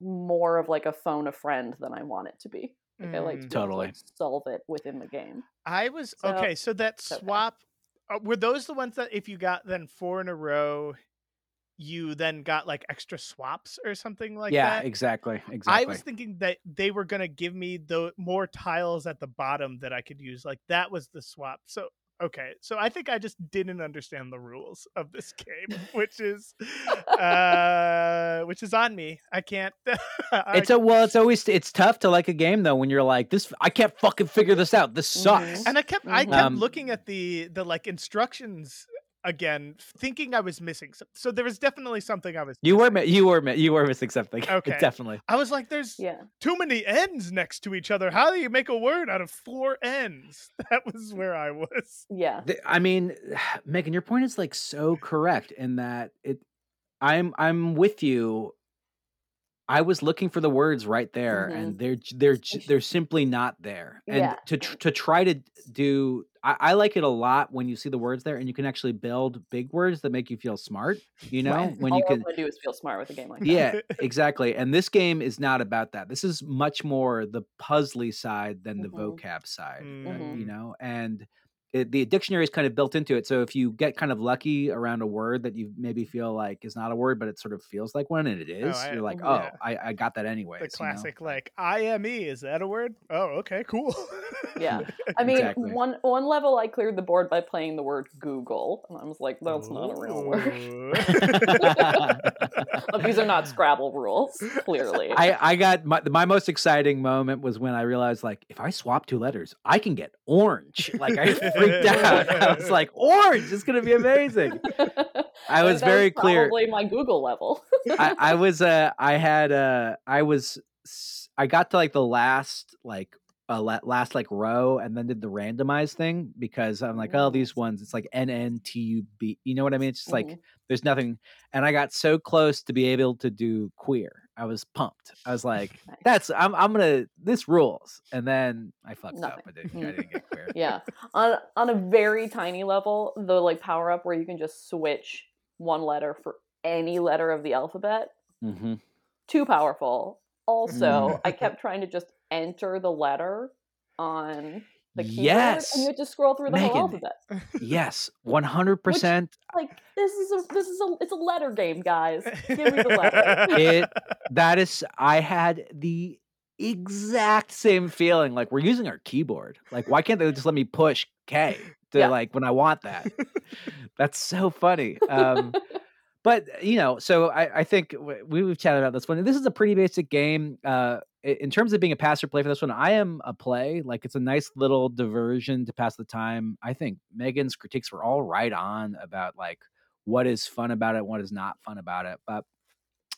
more of like a phone a friend than I want it to be. Like I like to, Mm. able to, Totally. like, solve it within the game. I was So- okay. So that it's okay. swap uh, were those the ones that if you got then four in a row, you then got like extra swaps or something like that. yeah exactly. exactly I was thinking that they were gonna give me the more tiles at the bottom that I could use. Like that was the swap. So okay, so I think I just didn't understand the rules of this game, which is uh which is on me. I can't. I- it's a well it's always it's tough to like a game though when you're like this i can't fucking figure this out this sucks Mhm. and I kept I kept Um, looking at the the like instructions again, thinking I was missing something. So there was definitely something I was. you were missing. mi- you were mi- you were missing something Okay. definitely I was like, "There's Yeah. too many ends next to each other. How do you make a word out of four ends?" That was where I was. Yeah. Th- I mean, Megan, your point is like so correct in that it. I'm I'm with you. I was looking for the words right there, Mhm. and they're they're they're simply not there. And Yeah. to tr- to try to do, I, I like it a lot when you see the words there, and you can actually build big words that make you feel smart. You know, Right. when All you can do is feel smart with a game like that. yeah, exactly. And this game is not about that. This is much more the puzzly side than the Mhm. vocab side, uh, Mm. you know? And it, the dictionary is kind of built into it. So if you get kind of lucky around a word that you maybe feel like is not a word, but it sort of feels like one and it oh, is, I- you're like, oh, Yeah. Oh, I, I got that anyway. The classic, like IME, is that a word? Oh, okay, cool. Yeah. I mean, Exactly. one one level I cleared the board by playing the word Google, and I was like, "That's not a real word." But these are not Scrabble rules, clearly. I, I got my, my most exciting moment was when I realized like if I swap two letters, I can get orange. Like I freaked out. I was like, orange is gonna be amazing. I was very clear. Probably my Google level. I, I was uh I had uh I was I got to like the last like uh, last like row and then did the randomized thing because I'm like, oh, these ones, it's like N N T U B. You know what I mean? It's just like Mhm. there's nothing. And I got so close to be able to do queer. I was pumped. I was like. "That's I'm I'm gonna this rules." And then I fucked up. I didn't, I Mhm. didn't get clear. yeah on on a very tiny level the like power up where you can just switch one letter for any letter of the alphabet hmm too powerful also Mm. i kept trying to just enter the letter on the keyboard Yes. and you had to scroll through the whole Megan. alphabet Yes, one hundred percent. like this is a this is a it's a letter game guys give me the letter It that is. I had the exact same feeling. Like we're using our keyboard. Like why can't they just let me push K to Yeah. like when I want that? That's so funny. Um, but you know, so I, I think we, we've chatted about this one. This is a pretty basic game. Uh, in terms of being a pass or play for this one, I am a play. Like it's a nice little diversion to pass the time. I think Megan's critiques were all right on about like what is fun about it, what is not fun about it. But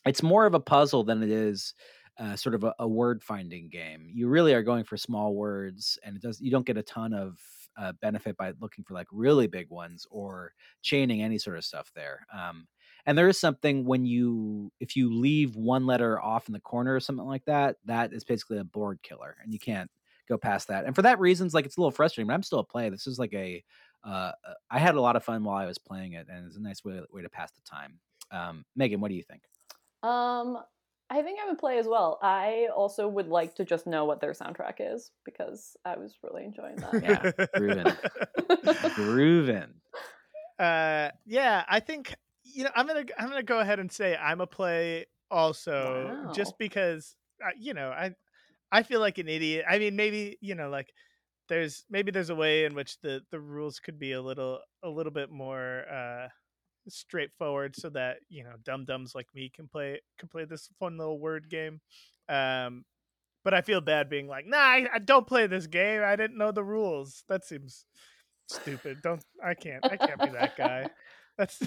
it's more of a puzzle than it is uh, sort of a, a word finding game. You really are going for small words, and it does you don't get a ton of uh, benefit by looking for like really big ones or chaining any sort of stuff there. Um, and there is something when you if you leave one letter off in the corner or something like that, that is basically a board killer, and you can't go past that. And for that reasons, like it's a little frustrating, but I'm still a play. This is like a uh, uh, I had a lot of fun while I was playing it, and it's a nice way way to pass the time. Um, Megan, what do you think? um i think i would play as well i also would like to just know what their soundtrack is because i was really enjoying that Yeah, grooving, grooving. uh yeah i think you know i'm gonna i'm gonna go ahead and say i'm a play also just because uh, you know i i feel like an idiot. I mean maybe you know like there's maybe there's a way in which the the rules could be a little a little bit more uh straightforward so that you know dum dums like me can play can play this fun little word game. Um but i feel bad being like nah I, I don't play this game. I didn't know the rules. That seems stupid. Don't i can't i can't be that guy that's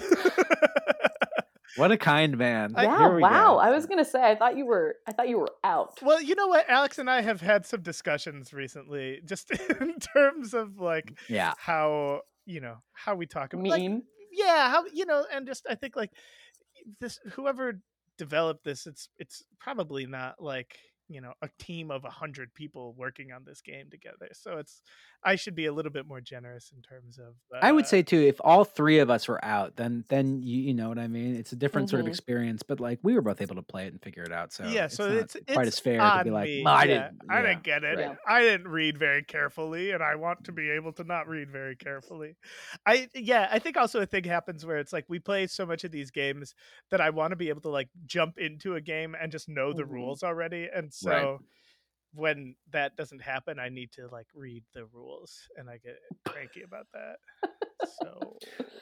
What a kind man. I- yeah wow go. i was gonna say i thought you were i thought you were out well you know what alex and i have had some discussions recently just in terms of like Yeah. how you know how we talk about like, yeah how you know and just i think like this whoever developed this it's it's probably not like you know a team of a hundred people working on this game together so it's i should be a little bit more generous in terms of uh, I would say too, if all three of us were out, then then you you know what I mean. It's a different sort of Mhm. experience, but like we were both able to play it and figure it out. So yeah it's so not it's quite it's as fair to be like. I Yeah, didn't. i didn't get it Right. i didn't read very carefully and i want to be able to not read very carefully i yeah i think also a thing happens where it's like we play so much of these games that i want to be able to like jump into a game and just know the Mhm. rules already and so Right. when that doesn't happen i need to like read the rules and i get cranky about that so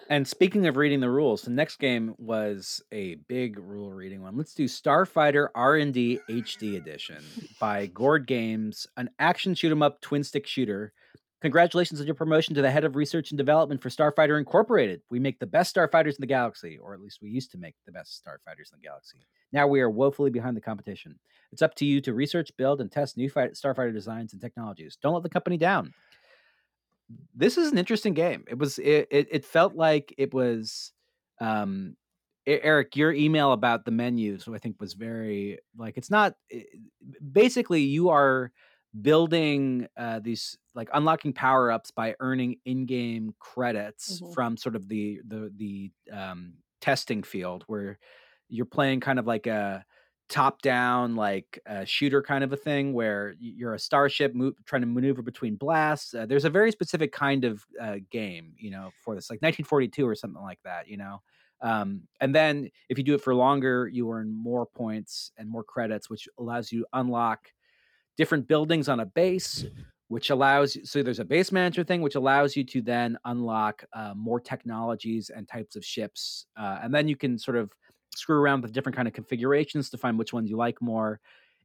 And speaking of reading the rules, the next game was a big rule reading one. Let's do Starfighter R&D HD Edition by Gord Games, an action shoot 'em up twin stick shooter. Congratulations on your promotion to the head of research and development for Starfighter Incorporated. We make the best starfighters in the galaxy, or at least we used to make the best starfighters in the galaxy. Now we are woefully behind the competition. It's up to you to research, build, and test new fight- starfighter designs and technologies. Don't let the company down this is an interesting game. It was it it, it felt like it was um Eric, your email about the menus, I think, was very like it's not. Basically, you are building uh, these like unlocking power ups by earning in-game credits Mhm. from sort of the the the um, testing field, where you're playing kind of like a top-down like uh, shooter kind of a thing, where you're a starship move, trying to maneuver between blasts. Uh, there's a very specific kind of uh, game, you know, for this, like 1942 or something like that, you know. Um, and then if you do it for longer, you earn more points and more credits, which allows you to unlock different buildings on a base, which allows so there's a base manager thing, which allows you to then unlock uh, more technologies and types of ships, uh, and then you can sort of screw around with different kind of configurations to find which ones you like more.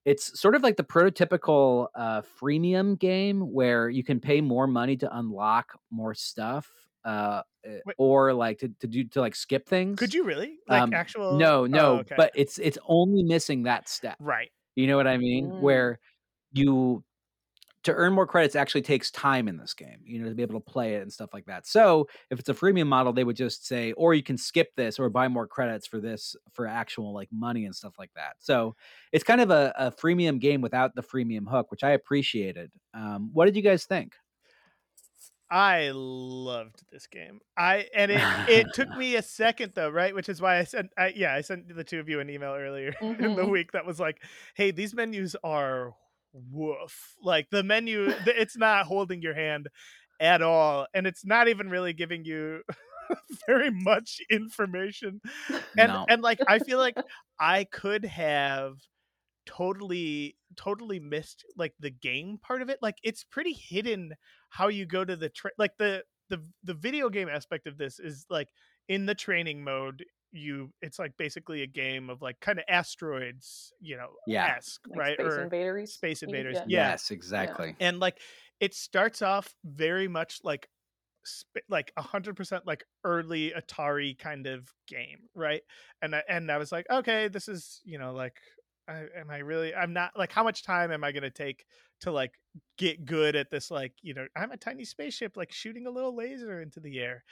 It's sort of like the prototypical uh, freemium game where you can pay more money to unlock more stuff, uh, eh, Wait. or like to, to do to like skip things. could you really like Um, actual No, oh, no, okay. but it's it's only missing that step. right You know what I mean? Mm. Where you to earn more credits actually takes time in this game, you know, to be able to play it and stuff like that. So if it's a freemium model, they would just say, or you can skip this or buy more credits for this for actual like money and stuff like that. So it's kind of a, a freemium game without the freemium hook, which I appreciated. Um, what did you guys think? I loved this game. I and it it took me a second though, right? Which is why I sent I, yeah, I sent the two of you an email earlier mm-hmm. in the mm-hmm. week that was like, "Hey, these menus are woof. Like the menu it's not holding your hand at all and it's not even really giving you very much information. And no. and like I feel like I could have totally totally missed like the game part of it like it's pretty hidden how you go to the tra- like the the the video game aspect of this is like in the training mode you it's like basically a game of like kind of asteroids you know yeah esque, like right space or invaders space invaders yeah. yes exactly yeah. and like it starts off very much like like a hundred percent like early Atari kind of game, right? And I, and I was like, okay, this is you know like I, am I really? I'm not like how much time am I going to take to like get good at this? Like you know, I'm a tiny spaceship like shooting a little laser into the air,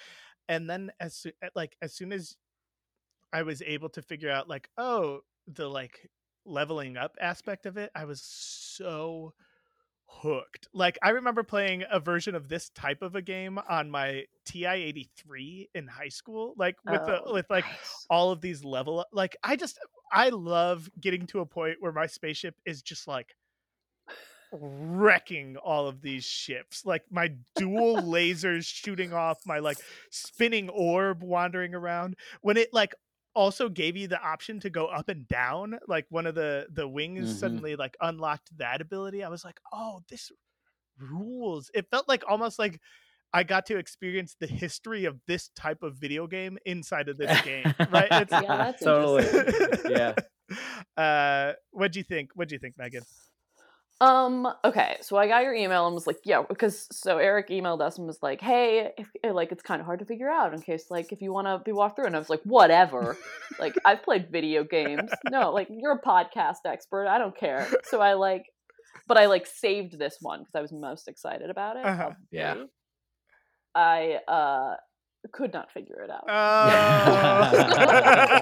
and then as like as soon as I was able to figure out like oh the like leveling up aspect of it, I was so hooked. Like I remember playing a version of this type of a game on my TI-83 in high school like with oh, the with like nice. all of these level like I just I love getting to a point where my spaceship is just like wrecking all of these ships like my dual lasers shooting off my like spinning orb wandering around when it like also gave you the option to go up and down like one of the the wings mm-hmm. suddenly like unlocked that ability i was like oh this rules. It felt like almost like i got to experience the history of this type of video game inside of this game right? It's yeah, totally. yeah. Uh what do you think? What do you think megan um, okay, so I got your email and was like, yeah, because so Eric emailed us and was like, hey, if, eh, like it's kind of hard to figure out in case like if you want to be walked through. And I was like, whatever. like I've played video games. No, like you're a podcast expert. I don't care. So I like, but I like saved this one because I was most excited about it. Uh-huh. Yeah. I uh could not figure it out. Oh.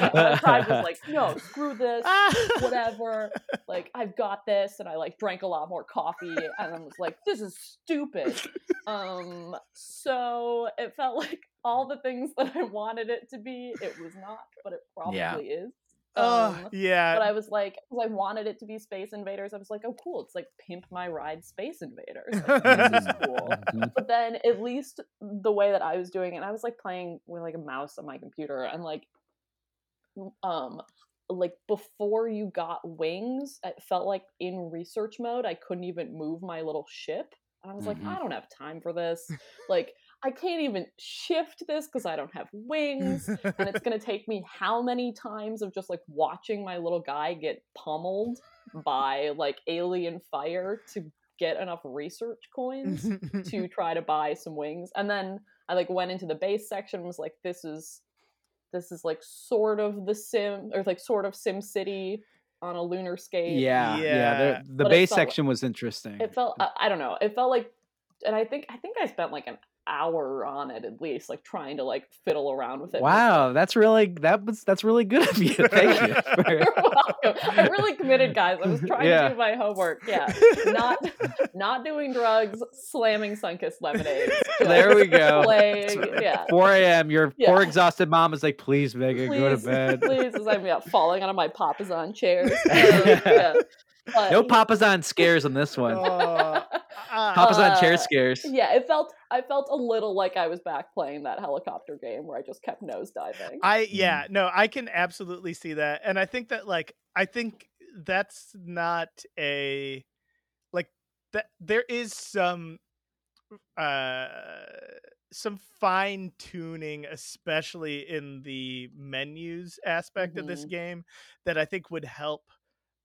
but my pride, my pride was like, no, screw this, whatever. Like, I've got this, and I like drank a lot more coffee, and I was like, this is stupid. Um, so it felt like all the things that I wanted it to be, it was not, but it probably yeah. is. Oh, um, yeah. But I was like, because I wanted it to be Space Invaders, I was like, oh, cool. It's like Pimp My Ride Space Invaders. Like, this is cool. But then, at least the way that I was doing it, I was like playing with like a mouse on my computer, and like, um, like before you got wings, it felt like in research mode, I couldn't even move my little ship. And I was mm-hmm. like, I don't have time for this. like, I can't even shift this because I don't have wings. and it's going to take me how many times of just like watching my little guy get pummeled by like alien fire to get enough research coins to try to buy some wings. And then I like went into the base section and was like, this is this is like sort of the sim or like sort of SimCity on a lunar scale. yeah yeah, yeah the, the base section was interesting it felt I, I don't know it felt like and i think i think i spent like an hour on it at least, like trying to like fiddle around with it. Wow, that's really that was that's really good of you. Thank you. You're welcome. I'm really committed, guys. I was trying yeah. to do my homework. Yeah, not not doing drugs, slamming Sunkist lemonade. There we go. Playing, yeah. 4 a.m. Your yeah. poor exhausted mom is like, please, Megan, please, go to bed. Please, as I'm yeah, falling out of my papasan chairs. yeah. But, no papasan scares on this one. Uh, Papasan chair scares. Yeah, it felt I felt a little like I was back playing that helicopter game where I just kept nosediving. I yeah, mm. no, I can absolutely see that. And I think that like I think that's not a like that there is some uh some fine tuning especially in the menus aspect mm-hmm. of this mm-hmm. game that I think would help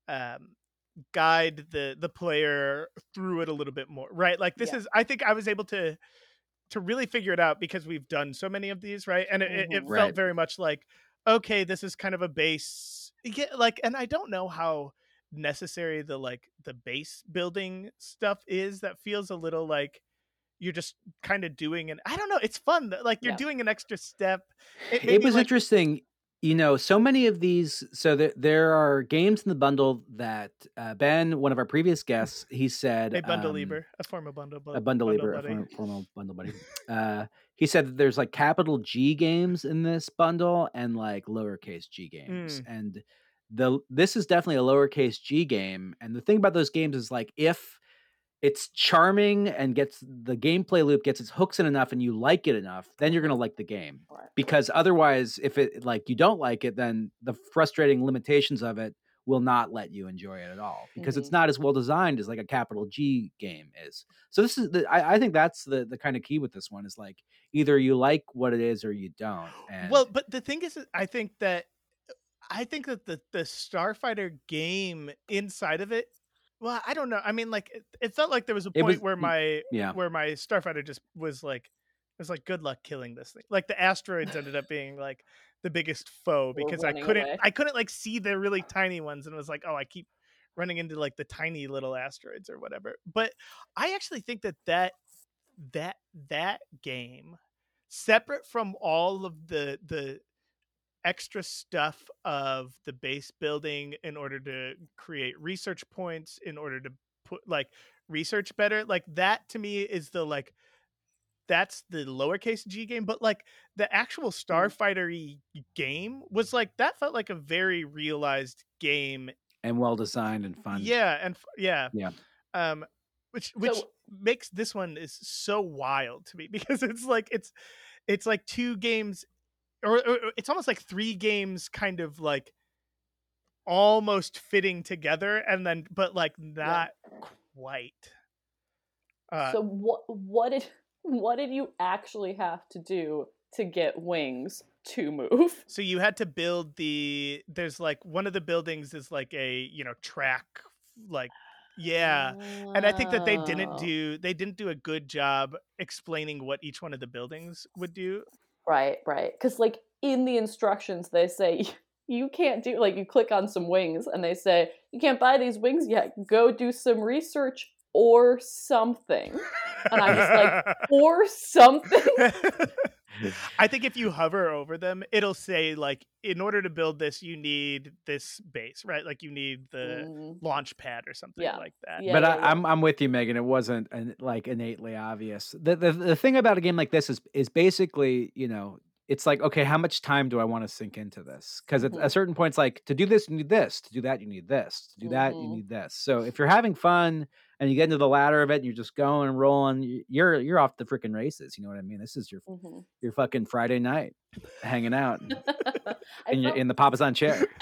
um guide the the player through it a little bit more right like this yeah. is i think i was able to to really figure it out because we've done so many of these right and it, mm-hmm. it, felt very much like okay this is kind of a base yeah like and i don't know how necessary the like the base building stuff is that feels a little like you're just kind of doing and I don't know, it's fun. Like you're Yeah. doing an extra step. It, It, was like- interesting. You know, so many of these. So there, there are games in the bundle that uh, Ben, one of our previous guests, he said a bundle um, lieber, a former bundle bu- a bundle lieber, a former, former bundle buddy. Uh, he said that there's like capital G games in this bundle and like lowercase G games, Mm. and the this is definitely a lowercase G game. And the thing about those games is like if it's charming and gets the gameplay loop gets its hooks in enough and you like it enough, then you're gonna like the game because otherwise if it like you don't like it then the frustrating limitations of it will not let you enjoy it at all because it's Mhm. not as well designed as like a capital g game is so this is the, I, I think that's the the kind of key with this one is like either you like what it is or you don't and Well, but the thing is, I think that I think that the the Starfighter game inside of it. Well, I don't know. I mean, like it, it felt like there was a point was- where my yeah where my Starfighter just was like it was like good luck killing this thing. Like the asteroids ended up being like the biggest foe because I couldn't away. I couldn't like see the really tiny ones and it was like, oh, I keep running into like the tiny little asteroids or whatever. But I actually think that that that that game separate from all of the the extra stuff of the base building in order to create research points in order to put like research better like that to me is the like that's the lowercase g game but like the actual starfighter game was like that felt like a very realized game and well designed and fun. Yeah and yeah. Yeah. um which which So- makes this one is so wild to me because it's like it's it's like two games or, or it's almost like three games kind of like almost fitting together and then but like not quite. Uh so what what did what did you actually have to do to get wings to move? so you had to build the there's like one of the buildings is like a you know track like yeah and i think that they didn't do they didn't do a good job explaining what each one of the buildings would do Right, right. Because, like, in the instructions, they say you can't do, like, you click on some wings and they say, you can't buy these wings yet. Go do some research or something. And I'm just like, or something? I think if you hover over them, it'll say like, in order to build this, you need this base, right? Like you need the Mm, launch pad or something Yeah. like that. Yeah, but yeah, I, yeah. I'm I'm with you, Megan. It wasn't an, like innately obvious. The, the the thing about a game like this is is basically you know it's like okay, how much time do I want to sink into this? Because at Mhm. a certain point, it's like to do this you need this, to do that you need this, to do that you Mhm. need this. So if you're having fun and you get into the ladder of it, and you're just going and rolling, you're you're off the freaking races. You know what I mean? This is your mhm. your fucking Friday night, hanging out I in your, felt- in the papasan chair.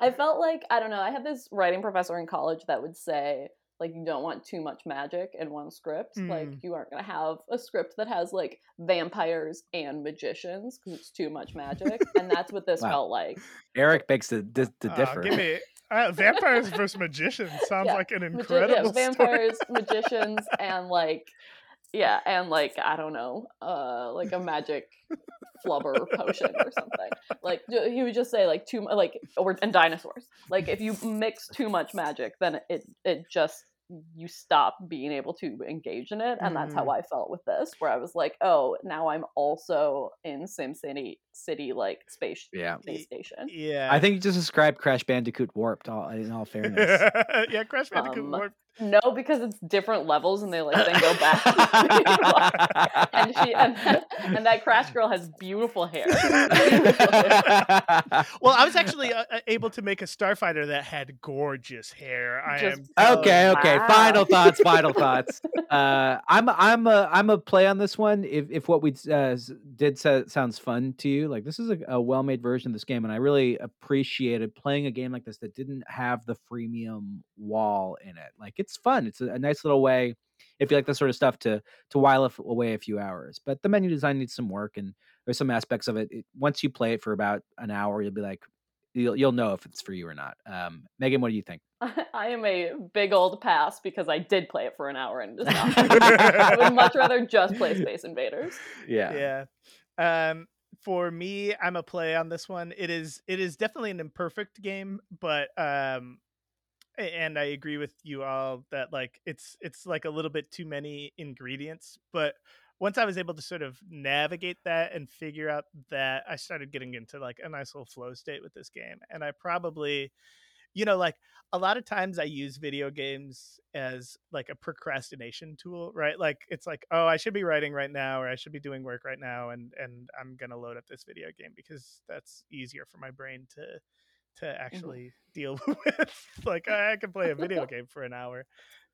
I felt like I don't know. I had this writing professor in college that would say like you don't want too much magic in one script. Like Mm. you aren't gonna have a script that has like vampires and magicians because it's too much magic, and that's what this Wow. felt like. Eric begs to, to, to Uh, differ. give me uh, vampires versus magicians sounds Yeah, like an Magi- incredible yeah, story. vampires, magicians, and like yeah, and like I don't know, uh, like a magic flubber potion or something. Like he would just say like too mu- like or and dinosaurs. Like if you mix too much magic, then it it just you stop being able to engage in it, and that's how I felt with this. Where I was like, oh, now I'm also in SimCity City like space Yeah. space station. Yeah, I think you just described Crash Bandicoot Warped. All in all fairness. yeah, Crash Bandicoot Um, Warped. No, because it's different levels, and they like then go back. and she and, and that Crash Girl has beautiful hair. Well, I was actually uh, uh, able to make a starfighter that had gorgeous hair. I Just- am Oh, okay, okay. wow. Final thoughts. Final thoughts. Uh, I'm I'm a I'm a play on this one. If if what we uh, did sa- sounds fun to you, like this is a, a well made version of this game, and I really appreciated playing a game like this that didn't have the freemium wall in it. Like it's fun. It's a, a nice little way. If you like this sort of stuff to to while af- away a few hours, but the menu design needs some work, and there's some aspects of it. it. Once you play it for about an hour, you'll be like, you'll you'll know if it's for you or not. Um, Megan, what do you think? I am a big old pass because I did play it for an hour and just not. I would much rather just play Space Invaders. Yeah. Yeah. Um, for me, I'm a play on this one. It is it is definitely an imperfect game, but um, and I agree with you all that like it's it's like a little bit too many ingredients, but once I was able to sort of navigate that and figure out that I started getting into like a nice little flow state with this game. And I probably you know like a lot of times i use video games as like a procrastination tool right? Like it's like oh i should be writing right now or i should be doing work right now and and i'm gonna load up this video game because that's easier for my brain to to Mm-hmm. actually deal with like i can play a video game for an hour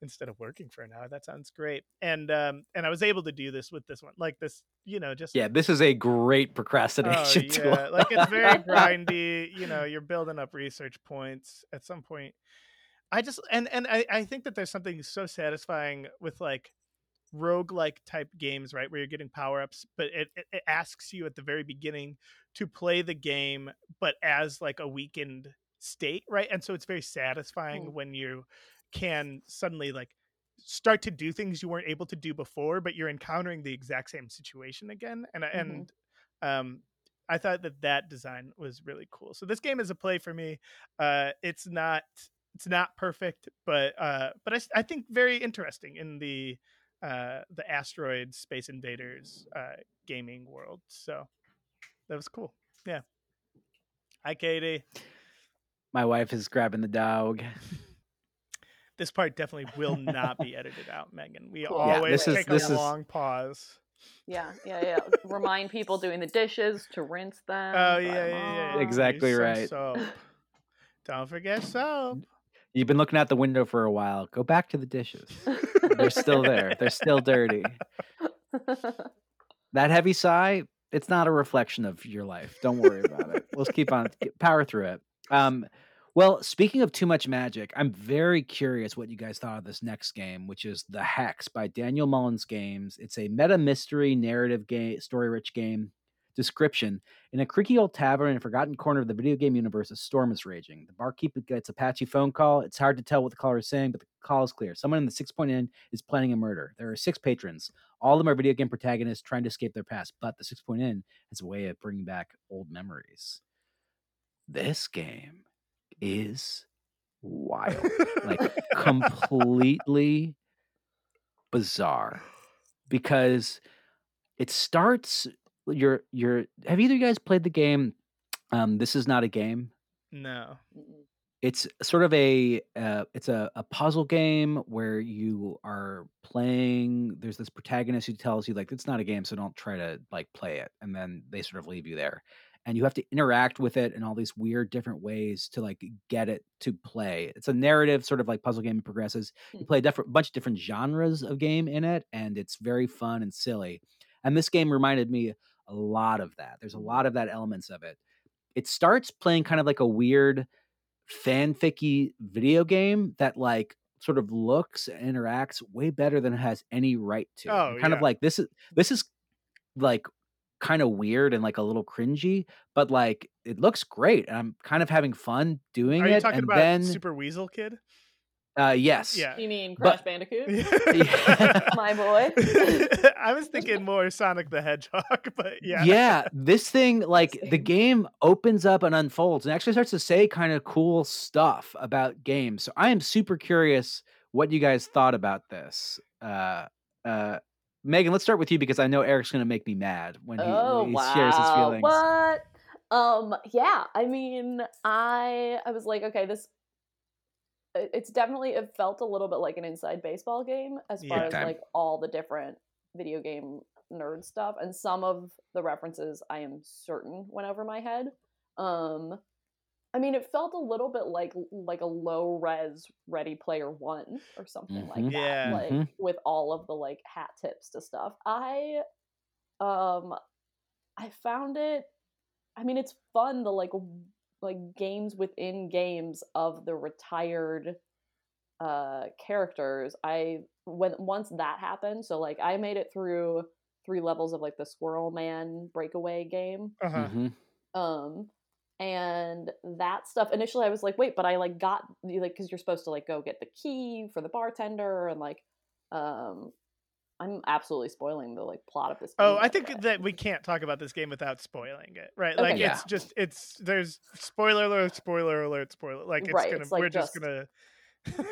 instead of working for an hour that sounds great and um and i was able to do this with this one like this you know just Yeah, this is a great Oh procrastination tool. yeah, like it's very grindy. You know, you're building up research points. At some point, I just and and I I think that there's something so satisfying with like roguelike type games, right, where you're getting power ups, but it, it asks you at the very beginning to play the game, but as like a weakened state, right? And so it's very satisfying Mm. when you can suddenly like start to do things you weren't able to do before, but you're encountering the exact same situation again. And Mhm. and um, I thought that that design was really cool. So this game is a play for me. Uh, it's not it's not perfect, but uh, but I, I think very interesting in the uh, the asteroid space invaders uh, gaming world. So that was cool. Yeah. Hi, Katie. My wife is grabbing the dog. This part definitely will not be edited out, Megan. We Cool. Yeah, always this is- take this a is- long pause. Yeah, yeah, yeah. Remind people doing the dishes to rinse them. Oh yeah, them yeah, yeah. Exactly Use right. Soap. Don't forget soap. You've been looking out the window for a while. Go back to the dishes. They're still there. They're still dirty. That heavy sigh, it's not a reflection of your life. Don't worry about it. Let's keep on power through it. Um, well, speaking of too much magic, I'm very curious what you guys thought of this next game, which is The Hex by Daniel Mullins Games. It's a meta mystery narrative game, story rich game. Description In a creaky old tavern in a forgotten corner of the video game universe, a storm is raging. The barkeep gets a patchy phone call. It's hard to tell what the caller is saying, but the call is clear. Someone in the Six Point Inn is planning a murder. There are six patrons. All of them are video game protagonists trying to escape their past, but the Six Point Inn has a way of bringing back old memories. This game is wild, like completely bizarre, because it starts. You're you're. Have either of you guys played the game? Um, this is not a game no. It's sort of a uh, it's a, a puzzle game where you are playing there's this protagonist who tells you like it's not a game so don't try to like play it and then they sort of leave you there and you have to interact with it in all these weird different ways to like get it to play it's a narrative sort of like puzzle game that progresses you Hmm. play a different bunch of different genres of game in it and it's very fun and silly and this game reminded me a lot of that there's a Mhm. lot of that elements of it it starts playing kind of like a weird fanficky video game that like sort of looks and interacts way better than it has any right to. Oh, kind of like this is this is like kind of weird and like a little cringy, but like it looks great and I'm kind of having fun doing it. Are you talking and about then Super Weasel Kid? Uh yes. Yeah. You mean But- Crash Bandicoot? My boy. I was thinking more Sonic the Hedgehog, but yeah. yeah this thing like the game opens up and unfolds and actually starts to say kind of cool stuff about games so i am super curious what you guys thought about this uh uh megan let's start with you because i know eric's gonna make me mad when he, oh when he wow! shares his feelings What? Um, yeah. I mean, I I was like, okay, this. It- It's definitely it felt a little bit like an inside baseball game as far Yeah. as Okay. like all the different video game nerd stuff, and some of the references I am certain went over my head. Um, I mean, it felt a little bit like like a low res Ready Player One or something Mhm. like that, Yeah. like Mhm. with all of the like hat tips to stuff. I um I found it I mean it's fun the like w- like games within games of the retired uh characters. I when once that happened, so like I made it through three levels of like the Squirrel Man breakaway game Uh-huh. Mhm. um and that stuff initially i was like wait but i like got you like because you're supposed to like go get the key for the bartender and like um i'm absolutely spoiling the like plot of this Oh, I think way. that we can't talk about this game without spoiling it, right? Okay, Like yeah. it's just it's there's spoiler alert, spoiler alert, spoiler. Like it's Right, gonna it's like we're just just- gonna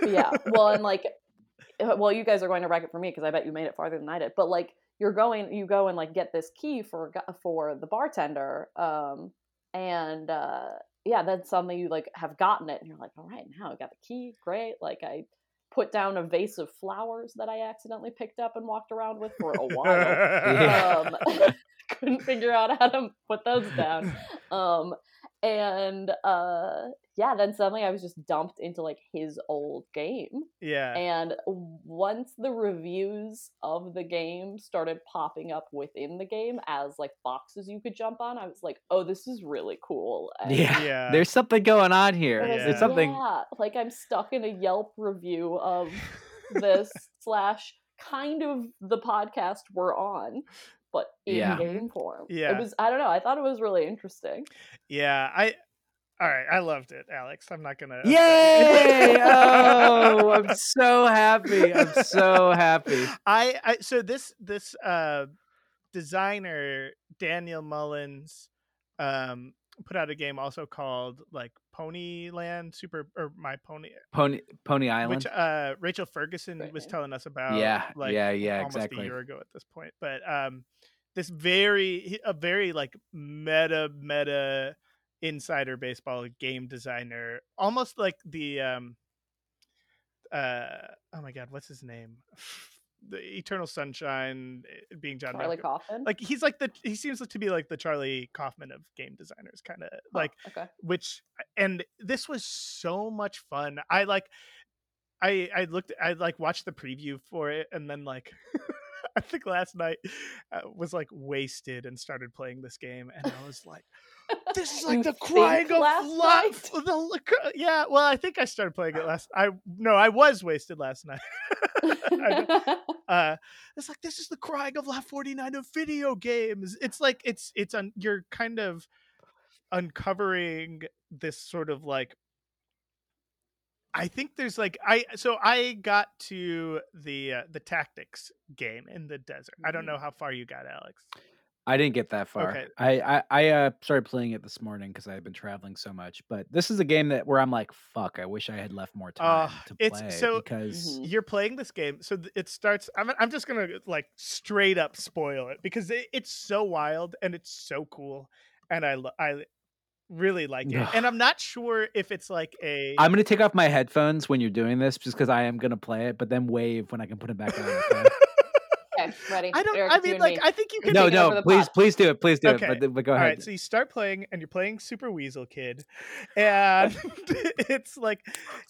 yeah. Well, and like, uh, well, you guys are going to wreck it for me because I bet you made it farther than I did. But like, you're going, you go and like get this key for for the bartender, um, and uh, yeah, then suddenly you like have gotten it, and you're like, all right, now I got the key, great. Like I put down a vase of flowers that I accidentally picked up and walked around with for a while. um, couldn't figure out how to put those down. Um, and uh, yeah, then suddenly I was just dumped into like his old game. Yeah. And once the reviews of the game started popping up within the game as like boxes you could jump on, I was like, oh, this is really cool. And Yeah. Yeah. There's something going on here. I was Yeah. There's something. yeah, like I'm stuck in a Yelp review of this slash kind of the podcast we're on, but in Yeah. game form. Yeah. It was I don't know, I thought it was really interesting. Yeah. I. All right. I loved it, Alex. I'm not gonna. Yay! Oh, I'm so happy. I'm so happy. I, I so this this uh designer Daniel Mullins um put out a game also called like Ponyland Super or My Pony Pony Pony Island. which uh Rachel Ferguson Great was telling us about Yeah, like yeah, yeah, almost exactly. a year ago at this point but um this very a very like meta meta insider baseball game designer almost like the um uh oh my god what's his name the eternal sunshine eh, being john Charlie Malkovich. Coffin. like he's like the he seems to be like the charlie kaufman of game designers kind of Huh, like okay. which and this was so much fun i like i i looked i like watched the preview for it and then like i think last night uh, was like wasted and started playing this game and i was like this is like the crying of lot the, yeah well i think i started playing it last i no i was wasted last night uh it's like this is the crying of lot 49 of video games it's like it's it's un, you're kind of uncovering this sort of like I think there's like I so I got to the uh, the tactics game in the desert. I don't know how far you got, Alex. I didn't get that far. Okay. I I, I uh, started playing it this morning because I had been traveling so much. But this is a game that where I'm like, fuck. I wish I had left more Uh, time to it's- play so- because Mhm. You're playing this game, so th- it starts. I'm I'm just gonna like straight up spoil it because it, it's so wild and it's so cool, and I I really like it. And I'm not sure if it's like a I'm gonna take off my headphones when you're doing this, just because I am gonna play it, but then wave when I can put it back on. Okay? okay, ready. I don't. Eric, I mean, like me. I think you can. no, no, please, pod. please do it, please do Okay. it. But, but go All ahead. right, so you start playing, and you're playing Super Weasel Kid, and it's like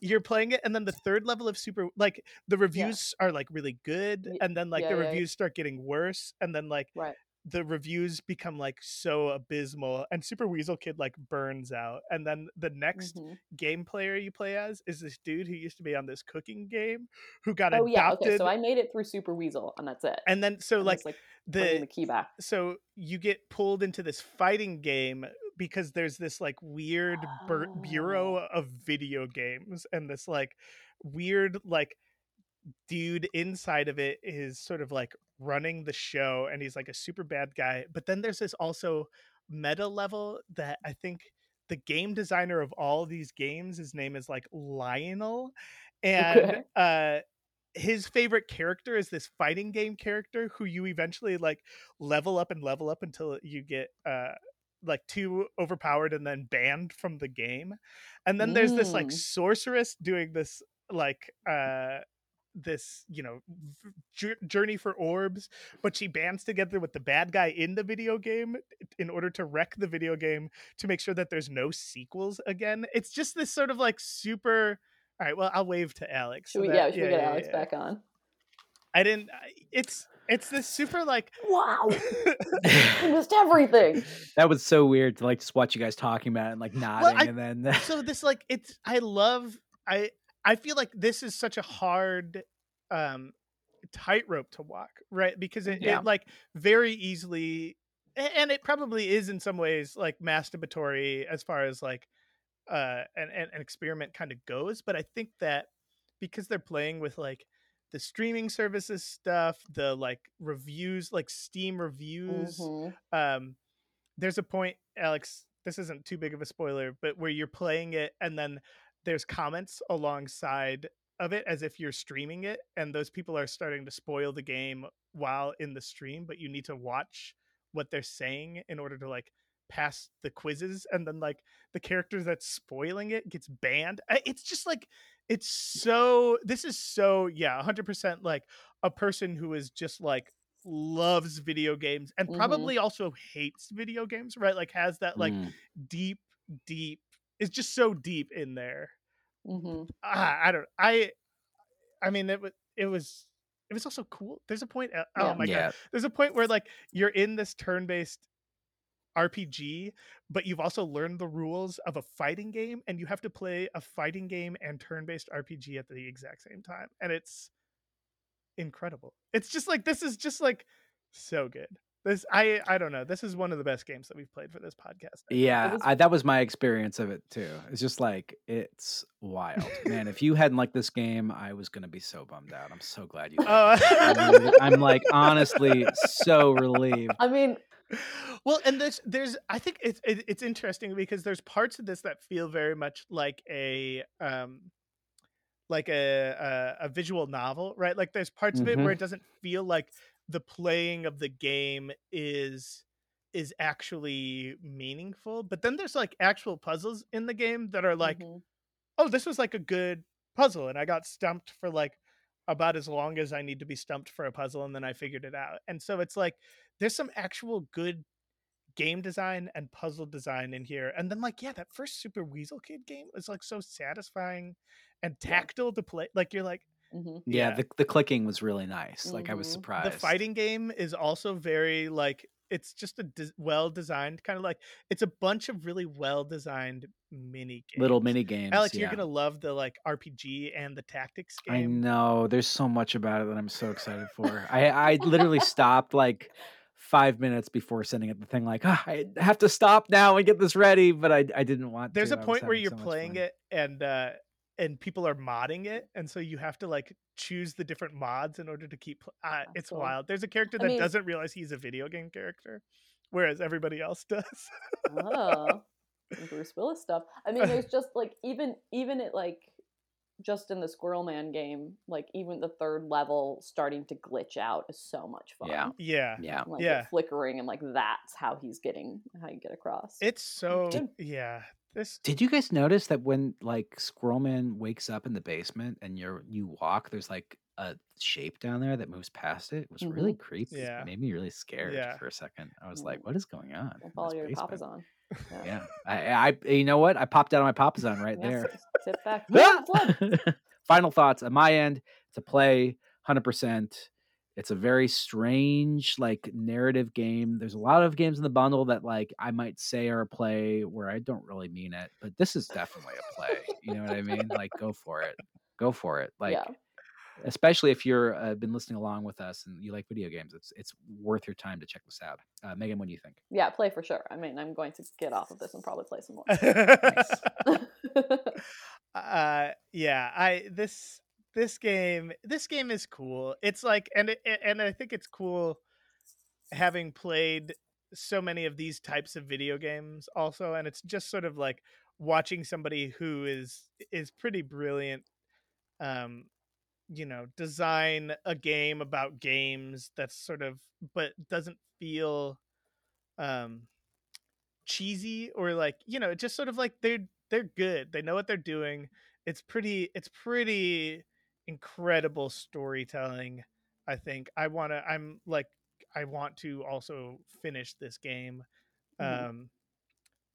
you're playing it, and then the third level of Super, like the reviews are like really good, and then like yeah, the yeah, yeah. reviews start getting worse, and then like right. The reviews become like so abysmal, and Super Weasel Kid like burns out, and then the next Mhm. game player you play as is this dude who used to be on this cooking game, who got Oh yeah, okay. So I made it through Super Weasel, and that's it. and then so like like the the key back. so you get pulled into this fighting game because there's this like weird bur- bureau Oh. of video games and this like weird like dude inside of it is sort of like running the show and he's like a super bad guy but then there's this also meta level that i think the game designer of all these games his name is like lionel and uh his favorite character is this fighting game character who you eventually like level up and level up until you get uh like too overpowered and then banned from the game and then there's this like Mm. sorceress doing this like uh this you know v- journey for orbs but she bands together with the bad guy in the video game in order to wreck the video game to make sure that there's no sequels again it's just this sort of like super all right well i'll wave to alex Should so we? that- yeah, should we get yeah, Alex yeah. back on? i didn't it's it's this super like Wow, I missed everything. that was so weird to like just watch you guys talking about it and like nodding, I- and then so this like it's i love i i feel like this is such a hard um tightrope to walk right because it, Yeah. it like very easily and it probably is in some ways like masturbatory as far as like uh an, an, experiment kind of goes but i think that because they're playing with like the streaming services stuff the like reviews like steam reviews Mhm. um there's a point alex this isn't too big of a spoiler but where you're playing it and then there's comments alongside of it as if you're streaming it and those people are starting to spoil the game while in the stream but you need to watch what they're saying in order to like pass the quizzes and then like the character that's spoiling it gets banned it's just like it's so this is so yeah 100% like a person who is just like loves video games and mm-hmm. probably also hates video games right like has that like mm. deep deep is just so deep in there mm-hmm. ah, i don't i i mean it was it was it was also cool there's a point uh, oh yeah. my yeah. god there's a point where like you're in this turn-based RPG, but you've also learned the rules of a fighting game, and you have to play a fighting game and turn based RPG at the exact same time. And it's incredible. It's just like this is just like so good. This I I don't know. This is one of the best games that we've played for this podcast. Yeah, was... I, that was my experience of it too. It's just like it's wild, man. if you hadn't liked this game, I was gonna be so bummed out. I'm so glad you. Oh. I'm, I'm like honestly so relieved. I mean, well and there's there's i think it's it, it's interesting because there's parts of this that feel very much like a um like a a, a visual novel right like there's parts mm-hmm. of it where mm-hmm. it doesn't feel like the playing of the game is is actually meaningful but then there's like actual puzzles in the game that are like mm-hmm. oh this was like a good puzzle and i got stumped for like about as long as i need to be stumped for a puzzle and then i figured it out and so it's like there's some actual good game design and puzzle design in here. And then like, yeah, that first Super Weasel Kid game was like so satisfying and tactile to play. Like you're like, mm-hmm. yeah, yeah, the the clicking was really nice. Mm-hmm. Like I was mm-hmm. surprised. The fighting game is also very like it's just a de- well designed kind of like it's a bunch of really well designed mini games. Little mini games. Alex, yeah. you're gonna love the like RPG and the tactics game. I know. There's so much about it that I'm so excited for. I I literally stopped like five minutes before sending it the thing like oh, I have to stop now and get this ready, but I I didn't want. There's to. a point where you're so playing it and uh and people are modding it, and so you have to like choose the different mods in order to keep. Uh, it's cool. wild. There's a character that I mean, doesn't realize he's a video game character, whereas everybody else does. oh, Bruce Willis stuff. I mean, there's just like even even it like just in the Squirrel Man game, like even the third level starting to glitch out is so much fun. Yeah, yeah, yeah, like yeah. flickering and like that's how he's getting how you get across. It's so did, yeah. This did you guys notice that when like Squirrel Man wakes up in the basement and you're you walk, there's like a shape down there that moves past it. It was mm-hmm. really creepy. Yeah, it made me really scared yeah. for a second. I was like, "What is going on?" Follow your papasan. Yeah. yeah. I, I, you know what? I popped out of my Papasan right yeah, there. Sit back. Final thoughts on my end to play 100%. It's a very strange, like, narrative game. There's a lot of games in the bundle that, like, I might say are a play where I don't really mean it, but this is definitely a play. You know what I mean? Like, go for it. Go for it. Like, yeah especially if you're uh, been listening along with us and you like video games it's it's worth your time to check this out uh, megan what do you think yeah play for sure i mean i'm going to get off of this and probably play some more uh yeah i this this game this game is cool. It's like and and i think it's cool having played so many of these types of video games also and it's just sort of like watching somebody who is is pretty brilliant um you know design a game about games that's sort of but doesn't feel um cheesy or like you know just sort of like they're they're good. They know what they're doing. It's pretty it's pretty incredible storytelling i think i want to i'm like i want to also finish this game mm-hmm. um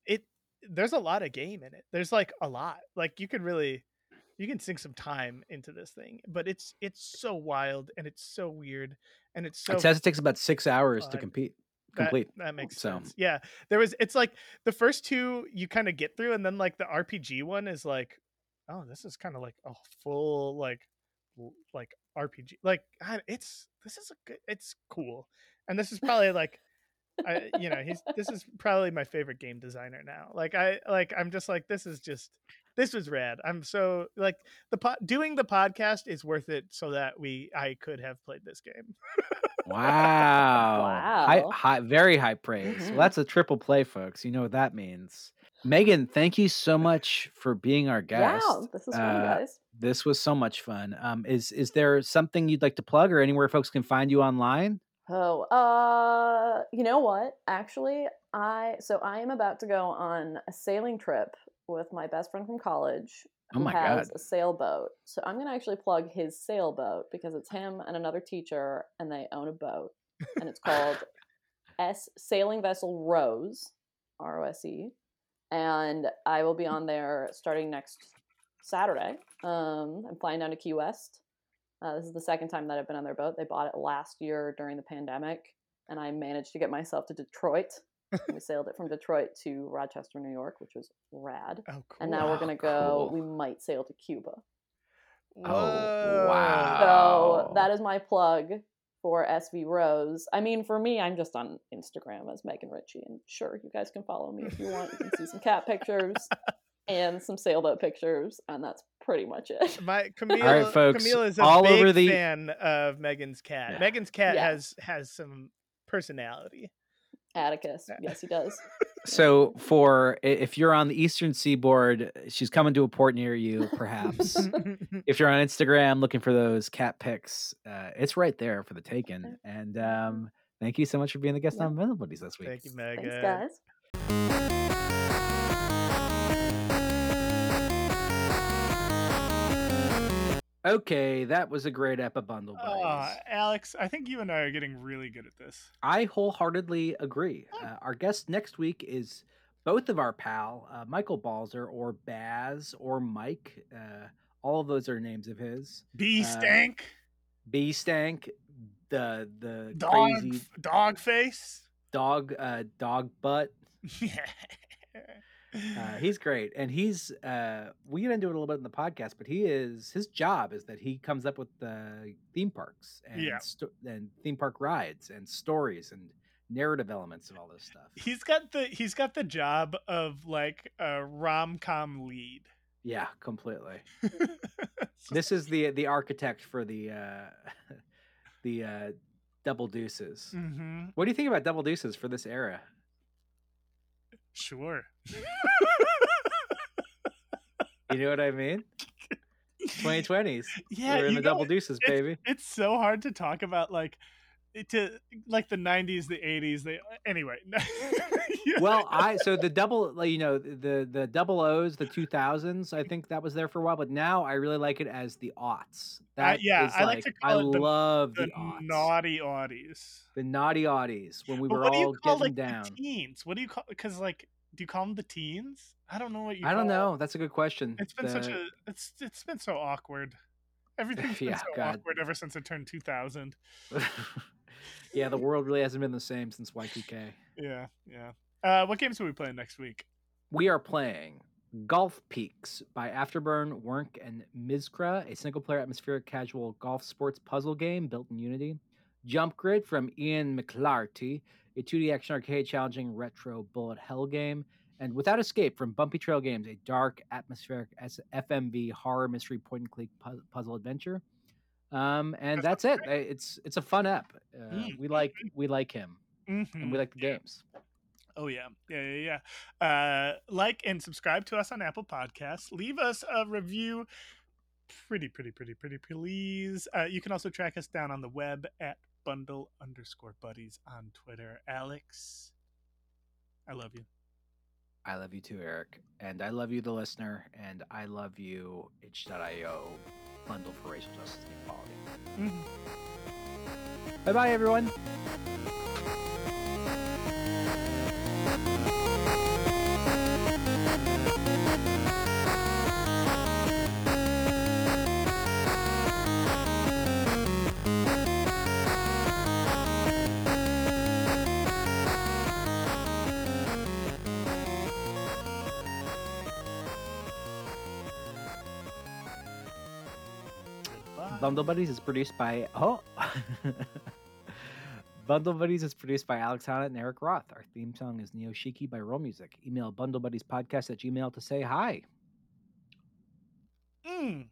it there's a lot of game in it there's like a lot like you could really you can sink some time into this thing but it's it's so wild and it's so weird and it's so it says it takes about six hours fun. to compete complete that, that makes so. sense yeah there was it's like the first two you kind of get through and then like the rpg one is like oh this is kind of like a full like like rpg like it's this is a good it's cool and this is probably like I, you know, he's this is probably my favorite game designer now. Like I like I'm just like this is just this was rad. I'm so like the po- doing the podcast is worth it so that we I could have played this game. wow. Wow. High, high, very high praise. Mm-hmm. Well, that's a triple play, folks. You know what that means. Megan, thank you so much for being our guest. Yeah, this is fun, Uh, guys. This was so much fun. Um, is is there something you'd like to plug or anywhere folks can find you online? Oh, uh, you know what? Actually, I so I am about to go on a sailing trip with my best friend from college Oh who my has God. a sailboat. So I'm gonna actually plug his sailboat because it's him and another teacher, and they own a boat, and it's called S Sailing Vessel Rose, R O S E, and I will be on there starting next Saturday. Um, I'm flying down to Key West. Uh, this is the second time that I've been on their boat. They bought it last year during the pandemic, and I managed to get myself to Detroit. We sailed it from Detroit to Rochester, New York, which was rad. Oh, cool. And now we're gonna go. cool. We might sail to Cuba. Oh, wow. So Oh. that is my plug for SV Rose. I mean, for me, I'm just on Instagram as Megan Ritchie, and sure, you guys can follow me if you want. You can see some cat pictures and some sailboat pictures, and that's pretty much it. My Camille, folks, Camille is a all big over the- fan of Megan's cat. Yeah. Megan's cat Yeah. has has some personality. Atticus, yes, he does. So for if you're on the eastern seaboard, she's coming to a port near you, perhaps. if you're on Instagram looking for those cat pics, uh, it's right there for the taken. And um, thank you so much for being the guest Yeah. on Bundle Buddies this week. Thank you, Megan. Thanks, guys. Okay, that was a great ep of Bundle Buddies. Aw, Alex, I think you and I are getting really good at this. I wholeheartedly agree. Uh, our guest next week is both of our pal, uh, Michael Balzer, or Baz, or Mike. Uh, all of those are names of his. Bee Uh, stank, B Stank, the the dog, crazy dog face. dog uh, dog butt. Uh, he's great, and he's uh, we get into it a little bit in the podcast, but he is his job is that he comes up with the theme parks and Yeah. sto- and theme park rides and stories and narrative elements of all this stuff. he's got the he's got the job of like a rom com lead. Yeah, completely. This is the the architect for the uh, the uh, double deuces. hmm What do you think about double deuces for this era? Sure. You know what I mean? 2020s. Yeah, We're in the know, double deuces, it's- baby. It's so hard to talk about like it to like the 90s, the 80s. They uh, anyway. Well i so the double you know the the double o's the 2000s i think that was there for a while but now i really like it as the aughts That yeah, is I like to i call it the- love the the, naughty Audis. the naughty aughties when we But were what do you all call getting like down the teens? What do you call? Because like, do you call them the teens? I don't know what you. i don't know that's a good question It's been such a. It's it's been so awkward. Everything's been Yeah, so God. awkward ever since it turned 2000. yeah the world really hasn't been the same since y2k Yeah, yeah. Uh, what games are we playing next week? we are playing Golf Peaks by Afterburn, Werk, and Mizkra, a single player atmospheric casual golf sports puzzle game built in Unity. Jump Grid from Ian MacLarty, a 2D action arcade challenging retro bullet hell game. And Without Escape from Bumpy Trail Games, a dark atmospheric FMV horror mystery point and click pu- puzzle adventure. Um, and That that's it. It's it's a fun app. Uh, Mm, we like we like him, and Mhm. we like the games. Oh yeah, yeah, yeah, yeah. Uh, like and subscribe to us on Apple Podcasts. Leave us a review. Pretty, pretty, pretty, pretty, please. Uh, you can also track us down on the web at bundle underscore buddies on Twitter. Alex, I love you. I love you too, Eric. And I love you, the listener. And I love you, itch.io bundle for racial justice and equality. Mhm. Bye bye, everyone. Bundle Buddies is produced by oh Bundle Buddies is produced by Alex Hannett and Eric Roth. Our theme song is Neoshiki by Roll Music. Email Bundle Buddies podcast at gmail to say hi. Mm.